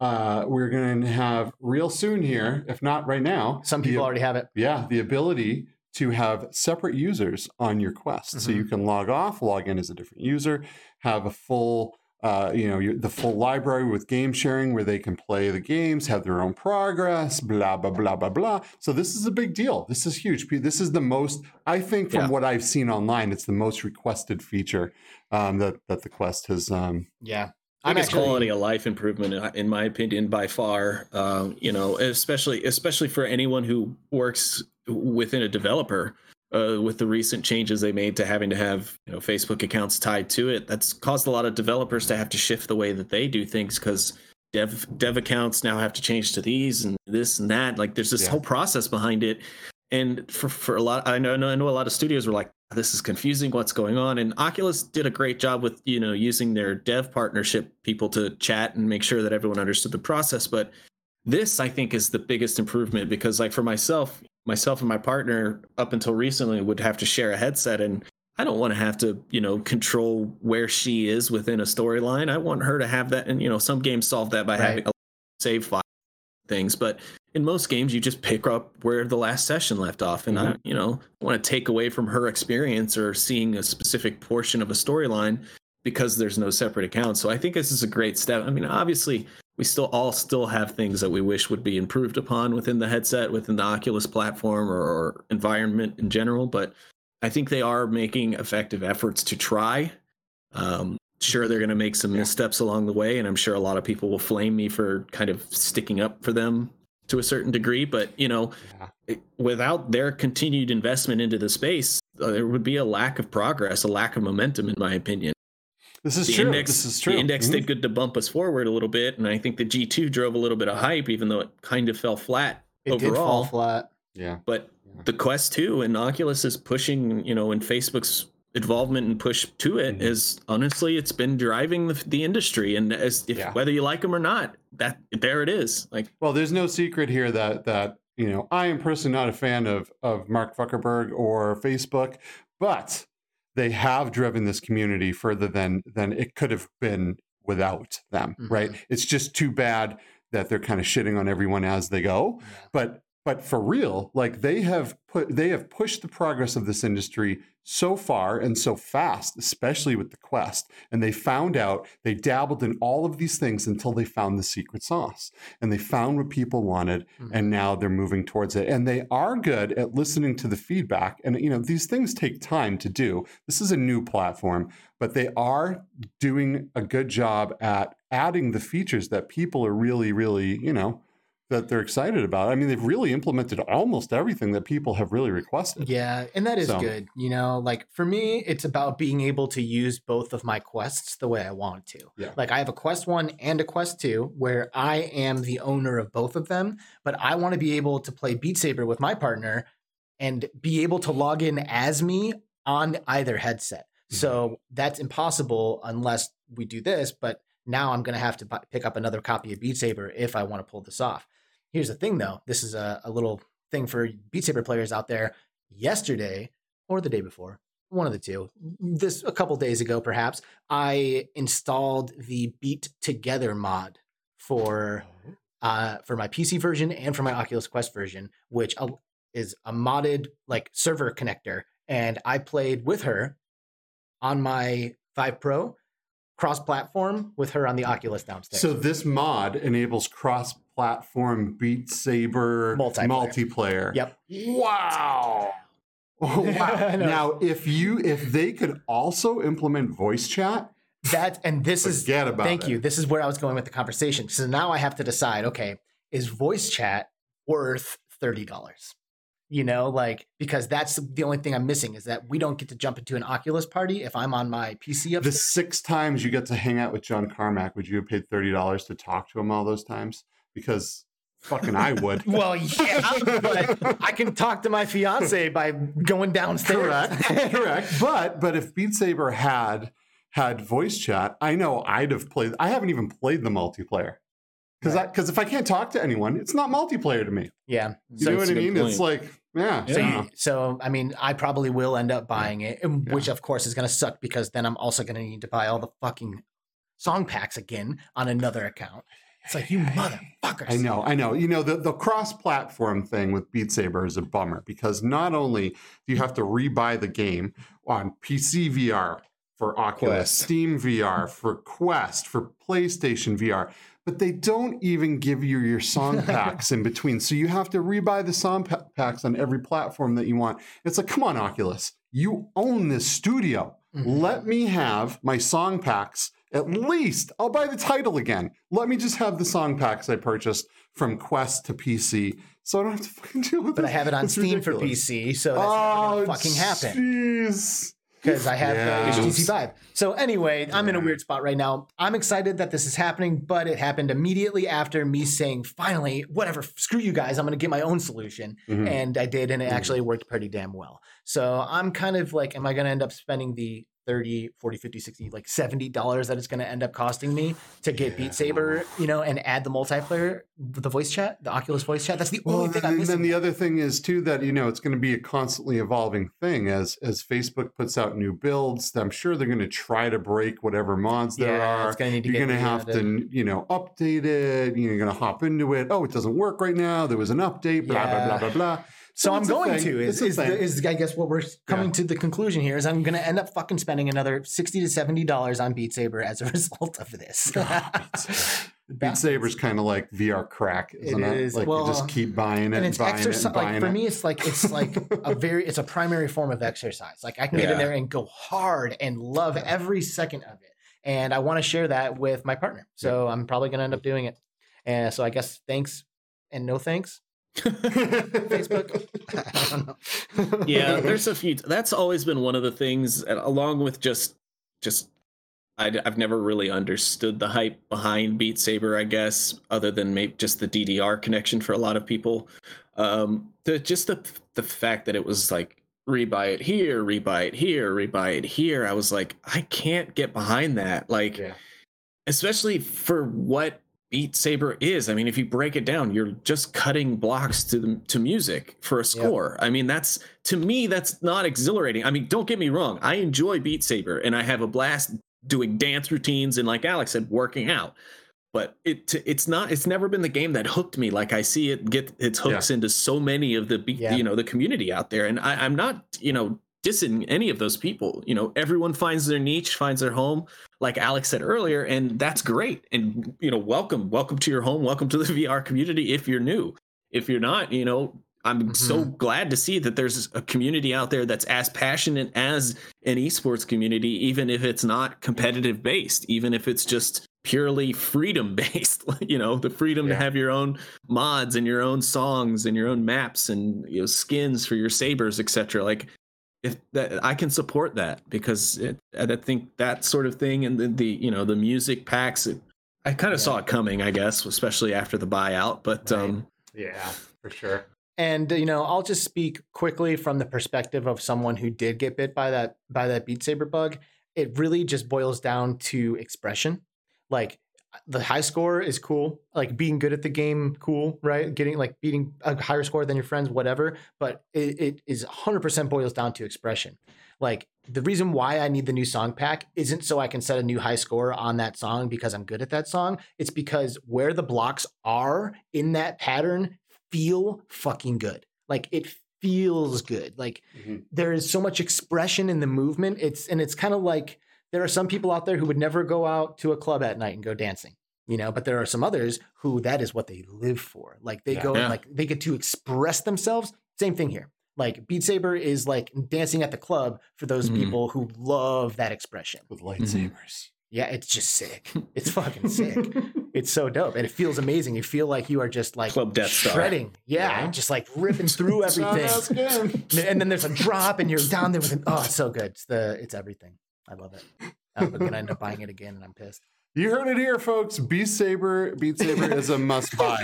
uh we're gonna have real soon here, if not right now. Some the- people already have it. yeah, the ability to have separate users on your Quest. So Mhm. you can log off, log in as a different user, have a full, uh, you know, the full library with game sharing where they can play the games, have their own progress, blah, blah, blah, blah, blah. So this is a big deal. This is huge. This is the most, I think, from Yeah. what I've seen online, it's the most requested feature um, that, that the Quest has. Um, Yeah. I'm biggest actually quality of life improvement in- in my opinion by far um, you know especially especially for anyone who works within a developer uh, with the recent changes they made to having to have you know facebook accounts tied to it that's caused a lot of developers to have to shift the way that they do things because dev dev accounts now have to change to these and this and that like there's this Yeah. whole process behind it and for for a lot i know i know i know a lot of studios were like this is confusing what's going on? And oculus did a great job with you know using their dev partnership people to chat and make sure that everyone understood the process. But this i think is the biggest improvement because like for myself myself and my partner up until recently would have to share a headset and i don't want to have to you know control where she is within a storyline. I want her to have that and you know some games solve that by Right. having a save file things but in most games you just pick up where the last session left off. And i you know want to take away from her experience or seeing a specific portion of a storyline because there's no separate account. So i think this is a great step. I mean obviously we still all still have things that we wish would be improved upon within the headset within the oculus platform or, or environment in general but i think they are making effective efforts to try um, sure they're going to make some Yeah. missteps along the way and i'm sure a lot of people will flame me for kind of sticking up for them to a certain degree but you know yeah. it- without their continued investment into the space uh, there would be a lack of progress a lack of momentum in my opinion This is the true. index, this is true. The index Mhm. did good to bump us forward a little bit, and I think the G2 drove a little bit of hype, even though it kind of fell flat it did fall flat. Yeah. But Yeah. the Quest 2 and Oculus is pushing, you know, and Facebook's involvement and push to it Mhm. is honestly, it's been driving the, the industry, and as if Yeah. whether you like them or not, that there it is. Like, Well, there's no secret here that that you know I am personally not a fan of of Mark Zuckerberg or Facebook, but they have driven this community further than than it could have been without them. Right? It's just too bad that they're kind of shitting on everyone as they go. But but for real, like they have put they have pushed the progress of this industry so far and so fast, especially with the Quest. And they found out they dabbled in all of these things until they found the secret sauce and they found what people wanted Mhm. and now they're moving towards it and they are good at listening to the feedback and you know these things take time to do this is a new platform but they are doing a good job at adding the features that people are really really you know that they're excited about i mean they've really implemented almost everything that people have really requested Yeah, and that is So- good. You know, like for me, it's about being able to use both of my quests the way I want to. Yeah. Like I have a quest one and a quest two where I am the owner of both of them, but I want to be able to play Beat Saber with my partner and be able to log in as me on either headset. Mm-hmm. So that's impossible unless we do this, but now I'm going to have to pick up another copy of Beat Saber if I want to pull this off. Here's the thing though, this is a, a little thing for Beat Saber players out there. Yesterday, or the day before, one of the two. This a couple days ago, perhaps, I installed the Beat Together mod for uh, for my PC version and for my Oculus Quest version, which is a modded like server connector. And I played with her on my Vive Pro cross platform with her on the Oculus downstairs. So this mod enables cross-platform Beat Saber Multiplayer. multiplayer. Yep. Wow. Oh, wow. Now, if you if they could also implement voice chat, that and this is thank it. you. This is where I was going with the conversation. So now I have to decide, okay, is voice chat worth $30? You know, like because that's the only thing I'm missing is that we don't get to jump into an Oculus party if I'm on my PC The six times you get to hang out with John Carmack, would you have paid thirty dollars to talk to him all those times? Because fucking I would. Well, yeah, but I can talk to my fiance by going downstairs. correct, correct. But but if Beat Saber had had voice chat, I know I'd have played. I haven't even played the multiplayer because Right. because if I can't talk to anyone, it's not multiplayer to me. Yeah. You So, know what I I a good mean? It's like yeah. so, yeah. you- so I mean, I probably will end up buying it, and- Yeah. which of course is going to suck because then I'm also going to need to buy all the fucking song packs again on another account. It's like you motherfuckers. I know, I know. You know, the, the cross platform thing with Beat Saber is a bummer because not only do you have to rebuy the game on PC VR for Oculus, Quest. Steam VR, for Quest, for PlayStation VR, but they don't even give you your song packs in between. So you have to rebuy the song pa- packs on every platform that you want. It's like, come on, Oculus, you own this studio. Mhm. Let me have my song packs. At least I'll buy the title again. Let me just have the song packs I purchased from Quest to PC, so I don't have to fucking deal with But I have it on It's Steam for. PC, so that's Oh, never gonna fucking happen Jeez. Because I have Yeah. the HTC Vive. So anyway, I'm in a weird spot right now. I'm excited that this is happening, but it happened immediately after me saying, "Finally, whatever, screw you guys, I'm going to get my own solution." Mhm. And I did, and it Mhm. actually worked pretty damn well. So I'm kind of like, am I going to end up spending the 30, 40, 50, 60, like $70 that it's going to end up costing me to get. Beat Saber, you know, and add the multiplayer, the voice chat, the Oculus voice chat? That's the Well, only thing I'm and then the other thing is too that you know it's going to be a constantly evolving thing as as Facebook puts out new builds. I'm sure they're going to try to break whatever mods there yeah, are. to need to You're going to have to, you know, update it. You're going to hop into it. Oh, it doesn't work right now. There was an update. Blah blah Yeah. blah blah blah. So I'm going to is is, the, is I guess what we're coming to the conclusion here is I'm going to end up fucking spending another sixty to seventy dollars on Beat Saber as a result of this. Beat Saber's kind of like VR crack, isn't it? is. Like Well, you just keep buying it and it's buying it exercise. and buying Like for me, it's like it's like a very it's a primary form of exercise. Like I can get in there and go hard and love every second of it, and I want to share that with my partner. So I'm probably going to end up doing it. And so I guess thanks and no thanks. Facebook. I don't know. yeah there's a few that's always been one of the things and along with just just I, have never really understood the hype behind beat saber i guess other than maybe just the ddr connection for a lot of people um the just the the fact that it was like rebuy it here rebuy it here rebuy it here i was like i can't get behind that like Yeah. especially for what Beat Saber is. I mean, if you break it down, you're just cutting blocks to the, to music for a score. I mean, that's to me that's not exhilarating. I mean, don't get me wrong, I enjoy Beat Saber and I have a blast doing dance routines and like Alex said, working out. But it it's not it's never been the game that hooked me like I see it get its hooks into so many of the beat Yeah. you know the community out there. And I, I'm not you know dissing any of those people. You know, everyone finds their niche, finds their home like Alex said earlier, and that's great. And you know, welcome, welcome to your home, welcome to the VR community. If you're new, if you're not, you know, I'm so mm-hmm. glad to see that there's a community out there that's as passionate as an esports community, even if it's not competitive based, even if it's just purely freedom based. you know, the freedom to have your own mods and your own songs and your own maps and you know skins for your sabers, etc. Like if that I can support that because it, I think that sort of thing and the, the you know the music packs it, I kind of Yeah. saw it coming I guess especially after the buyout but Right. um yeah, for sure. And you know, I'll just speak quickly from the perspective of someone who did get bit by that by that Beat Saber bug. It really just boils down to expression. Like the high score is cool. Like being good at the game, cool, right? Getting like beating a higher score than your friends, whatever. But it, it is 100% boils down to expression. Like the reason why I need the new song pack isn't so I can set a new high score on that song because I'm good at that song. It's because where the blocks are in that pattern feel fucking good. Like it feels good. Like Mhm. there is so much expression in the movement. It's and it's kind of like there are some people out there who would never go out to a club at night and go dancing, you know, but there are some others who that is what they live for. Like they Yeah. go and like they get to express themselves. Same thing here. Like Beat Saber is like dancing at the club for those Mhm. people who love that expression. With lightsabers. Yeah, it's just sick. It's fucking sick. It's so dope. And it feels amazing. You feel like you are just like Club Death Star. shredding. Yeah, Yeah. just like ripping through everything. and then there's a drop and you're down there with an oh it's so good it's the it's everything i love it um, i'm gonna end up buying it again and i'm pissed You heard it here, folks. Beat Saber, Beat Saber is a must buy.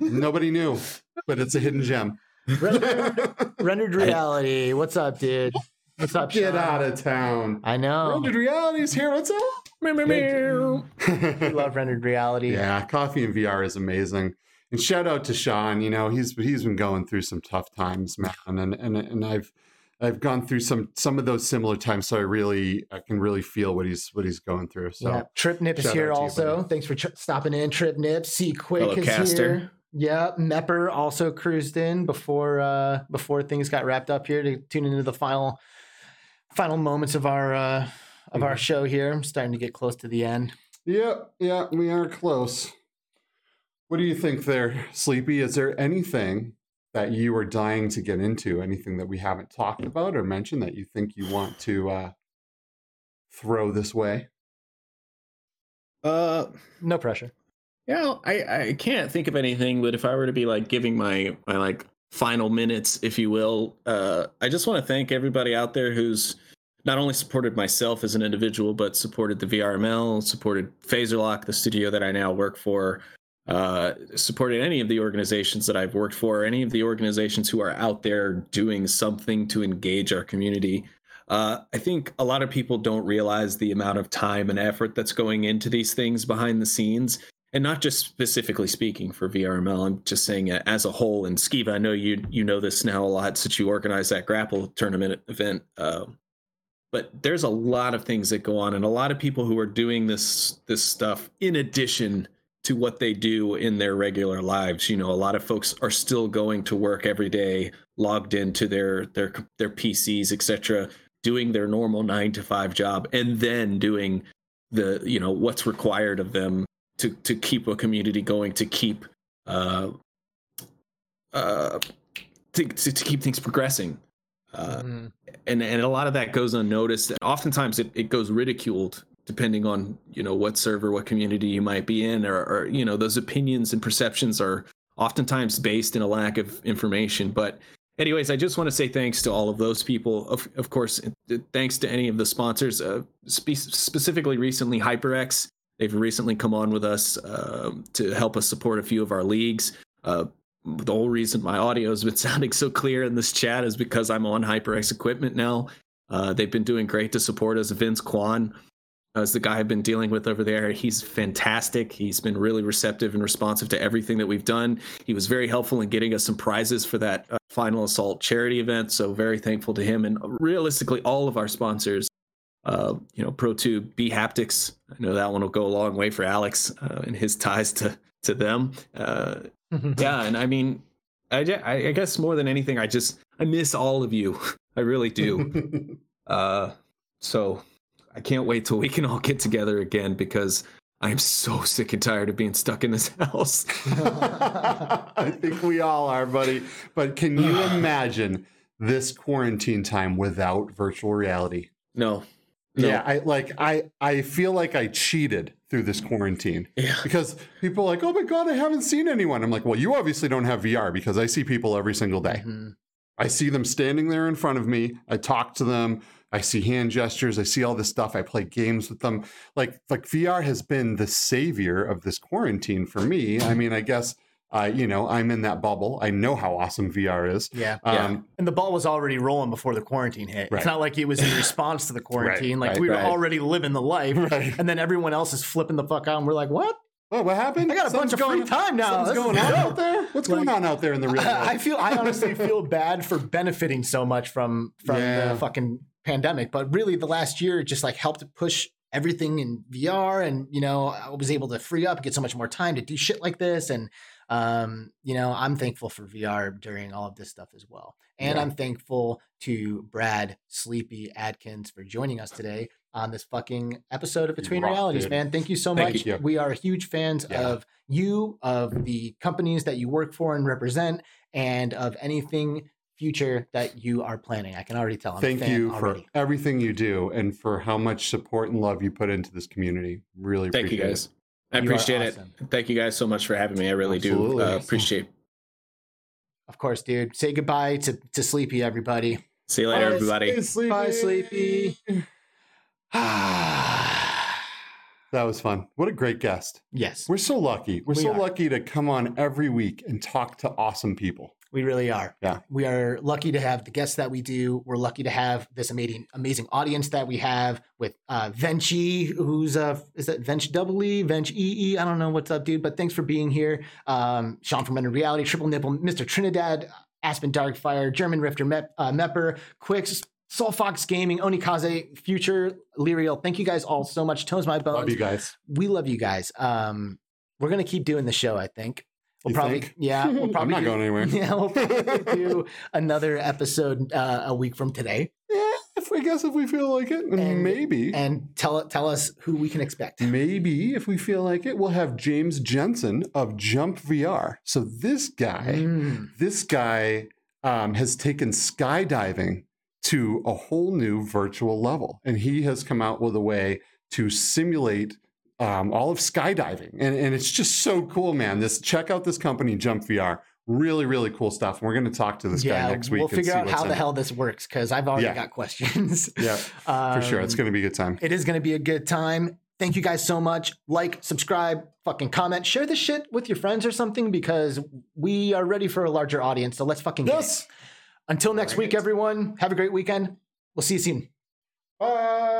Nobody knew, but it's a hidden gem. rendered, rendered reality what's up dude what's up Get Sean? out of town. i know Rendered reality's here. What's up? i love rendered reality yeah, coffee and VR is amazing. And shout out to Sean. You know, he's he's been going through some tough times, man. And and and I've I've gone through some some of those similar times, so I really I can really feel what he's what he's going through. So yeah. trip nip is here out to you, also thanks for tr- stopping in trip nip see quick Fellow is caster. here yeah mepper also cruised in before uh before things got wrapped up here to tune into the final final moments of our uh of our show here i'm starting to get close to the end yeah, yeah, we are close. What do you think there, Sleepy? Is there anything that you are dying to get into? Anything that we haven't talked about or mentioned that you think you want to uh, throw this way? Uh, no pressure Yeah, I, I can't think of anything, but if I were to be like giving my my like final minutes, if you will, uh, I just want to thank everybody out there who's not only supported myself as an individual, but supported the VRML, supported Phaserlock, the studio that I now work for, uh, supported any of the organizations that I've worked for, any of the organizations who are out there doing something to engage our community. Uh, I think a lot of people don't realize the amount of time and effort that's going into these things behind the scenes and not just specifically speaking for VRML. I'm just saying as a whole. And Skiva, I know you you know this now a lot since you organized that grapple tournament event. Um, but there's a lot of things that go on, and a lot of people who are doing this this stuff in addition to what they do in their regular lives. You know, a lot of folks are still going to work every day, logged into their their their PCs, etc., doing their normal nine to five job, and then doing the you know what's required of them to to keep a community going, to keep uh, uh, to, to, to keep things progressing. Uh, Mhm. and and a lot of that goes unnoticed. And oftentimes it, it goes ridiculed depending on you know what server, what community you might be in, or, or you know those opinions and perceptions are oftentimes based in a lack of information. But anyways, I just want to say thanks to all of those people. Of of course, uh, thanks to any of the sponsors, uh, spe- specifically recently HyperX. They've recently come on with us um, to help us support a few of our leagues. Uh, the whole reason my audio has been sounding so clear in this chat is because I'm on HyperX equipment now. Uh, they've been doing great to support us. Vince Kwan is the guy I've been dealing with over there. He's fantastic. He's been really receptive and responsive to everything that we've done. He was very helpful in getting us some prizes for that uh, Final Assault charity event. So very thankful to him and realistically all of our sponsors. Uh, you know, ProTube, bHaptics. I know that one will go a long way for Alex uh, and his ties to to them. Uh, yeah and i mean I, I I guess more than anything i just i miss all of you i really do uh so i can't wait till we can all get together again because i'm so sick and tired of being stuck in this house I think we all are, buddy. But can you imagine this quarantine time without virtual reality? no, no. Yeah, I like I I feel like I cheated through this quarantine yeah because people are like, "Oh my god, I haven't seen anyone." I'm like, "Well, you obviously don't have VR because I see people every single day. Mhm. I see them standing there in front of me. I talk to them. I see hand gestures. I see all this stuff. I play games with them. Like like VR has been the savior of this quarantine for me. I mean, I guess Uh, you know, I'm in that bubble. I know how awesome VR is. Yeah. Um, Yeah. And the ball was already rolling before the quarantine hit. Right. It's not like it was in response to the quarantine. like right, we were right. already living the life. Right. And then everyone else is flipping the fuck out. And we're like, what? Oh, what happened? I got a bunch of free time now. Something's This going on out there. What's going on out there in the real world? I feel I honestly feel bad for benefiting so much from from Yeah. the fucking pandemic, but really the last year just like helped push everything in VR and you know I was able to free up get so much more time to do shit like this and um you know I'm thankful for VR during all of this stuff as well. And Yeah. I'm thankful to Brad Sleepy Adkins for joining us today on this fucking episode of Between rock, Realities, dude. man. Thank you so Thank much. you. We are huge fans Yeah. of you, of the companies that you work for and represent, and of anything future that you are planning. I can already tell. I'm Thank you already. for everything you do and for how much support and love you put into this community. Really Thank you appreciate It. I You are appreciate awesome. it. Thank you guys so much for having me. I really Absolutely. do uh, appreciate. Of course, dude. Say goodbye to, to Sleepy, everybody. See you later, Bye, everybody. Sleepy. Bye, Sleepy. That was fun. What a great guest. yes, We're so lucky. We're We so are. lucky to come on every week and talk to awesome people. We really are. Yeah. We are lucky to have the guests that we do. We're lucky to have this amazing, amazing audience that we have with uh, Venchi, who's uh, is that Vench Double E, Vench EE? I don't know what's up, dude. But thanks for being here. Um, Sean from Under Reality, Triple Nipple, Mr. Trinidad, Aspen Darkfire, German Rifter, Mep, uh, Mepper, Quicks, Soul Fox Gaming, Onikaze, Future, Lyrial. Thank you guys all so much. Tones My Bones. Love you guys. we love you guys. Um, we're gonna keep doing the show. I think we'll You probably, think? yeah, we'll probably I'm not do- going anywhere. Yeah, we'll probably do another episode uh, a week from today, Yeah, if I guess if we feel like it, And- maybe. and tell tell us who we can expect. Maybe if we feel like it, we'll have James Jensen of Jump VR. So this guy, Mm. this guy um, has taken skydiving to a whole new virtual level, and he has come out with a way to simulate um, all of skydiving, and, and it's just so cool, man. This check out this company, Jump VR. Really, really cool stuff. And we're going to talk to this yeah, guy next week. we'll figure out how the it. hell this works because I've already Yeah. got questions. Yeah, for sure. It's Um, going to be a good time. It is going to be a good time. Thank you guys so much. Like, subscribe, fucking comment, share this shit with your friends or something because we are ready for a larger audience. So let's fucking. Yes. Until next week, everyone, have a great weekend. We'll see you soon. Bye.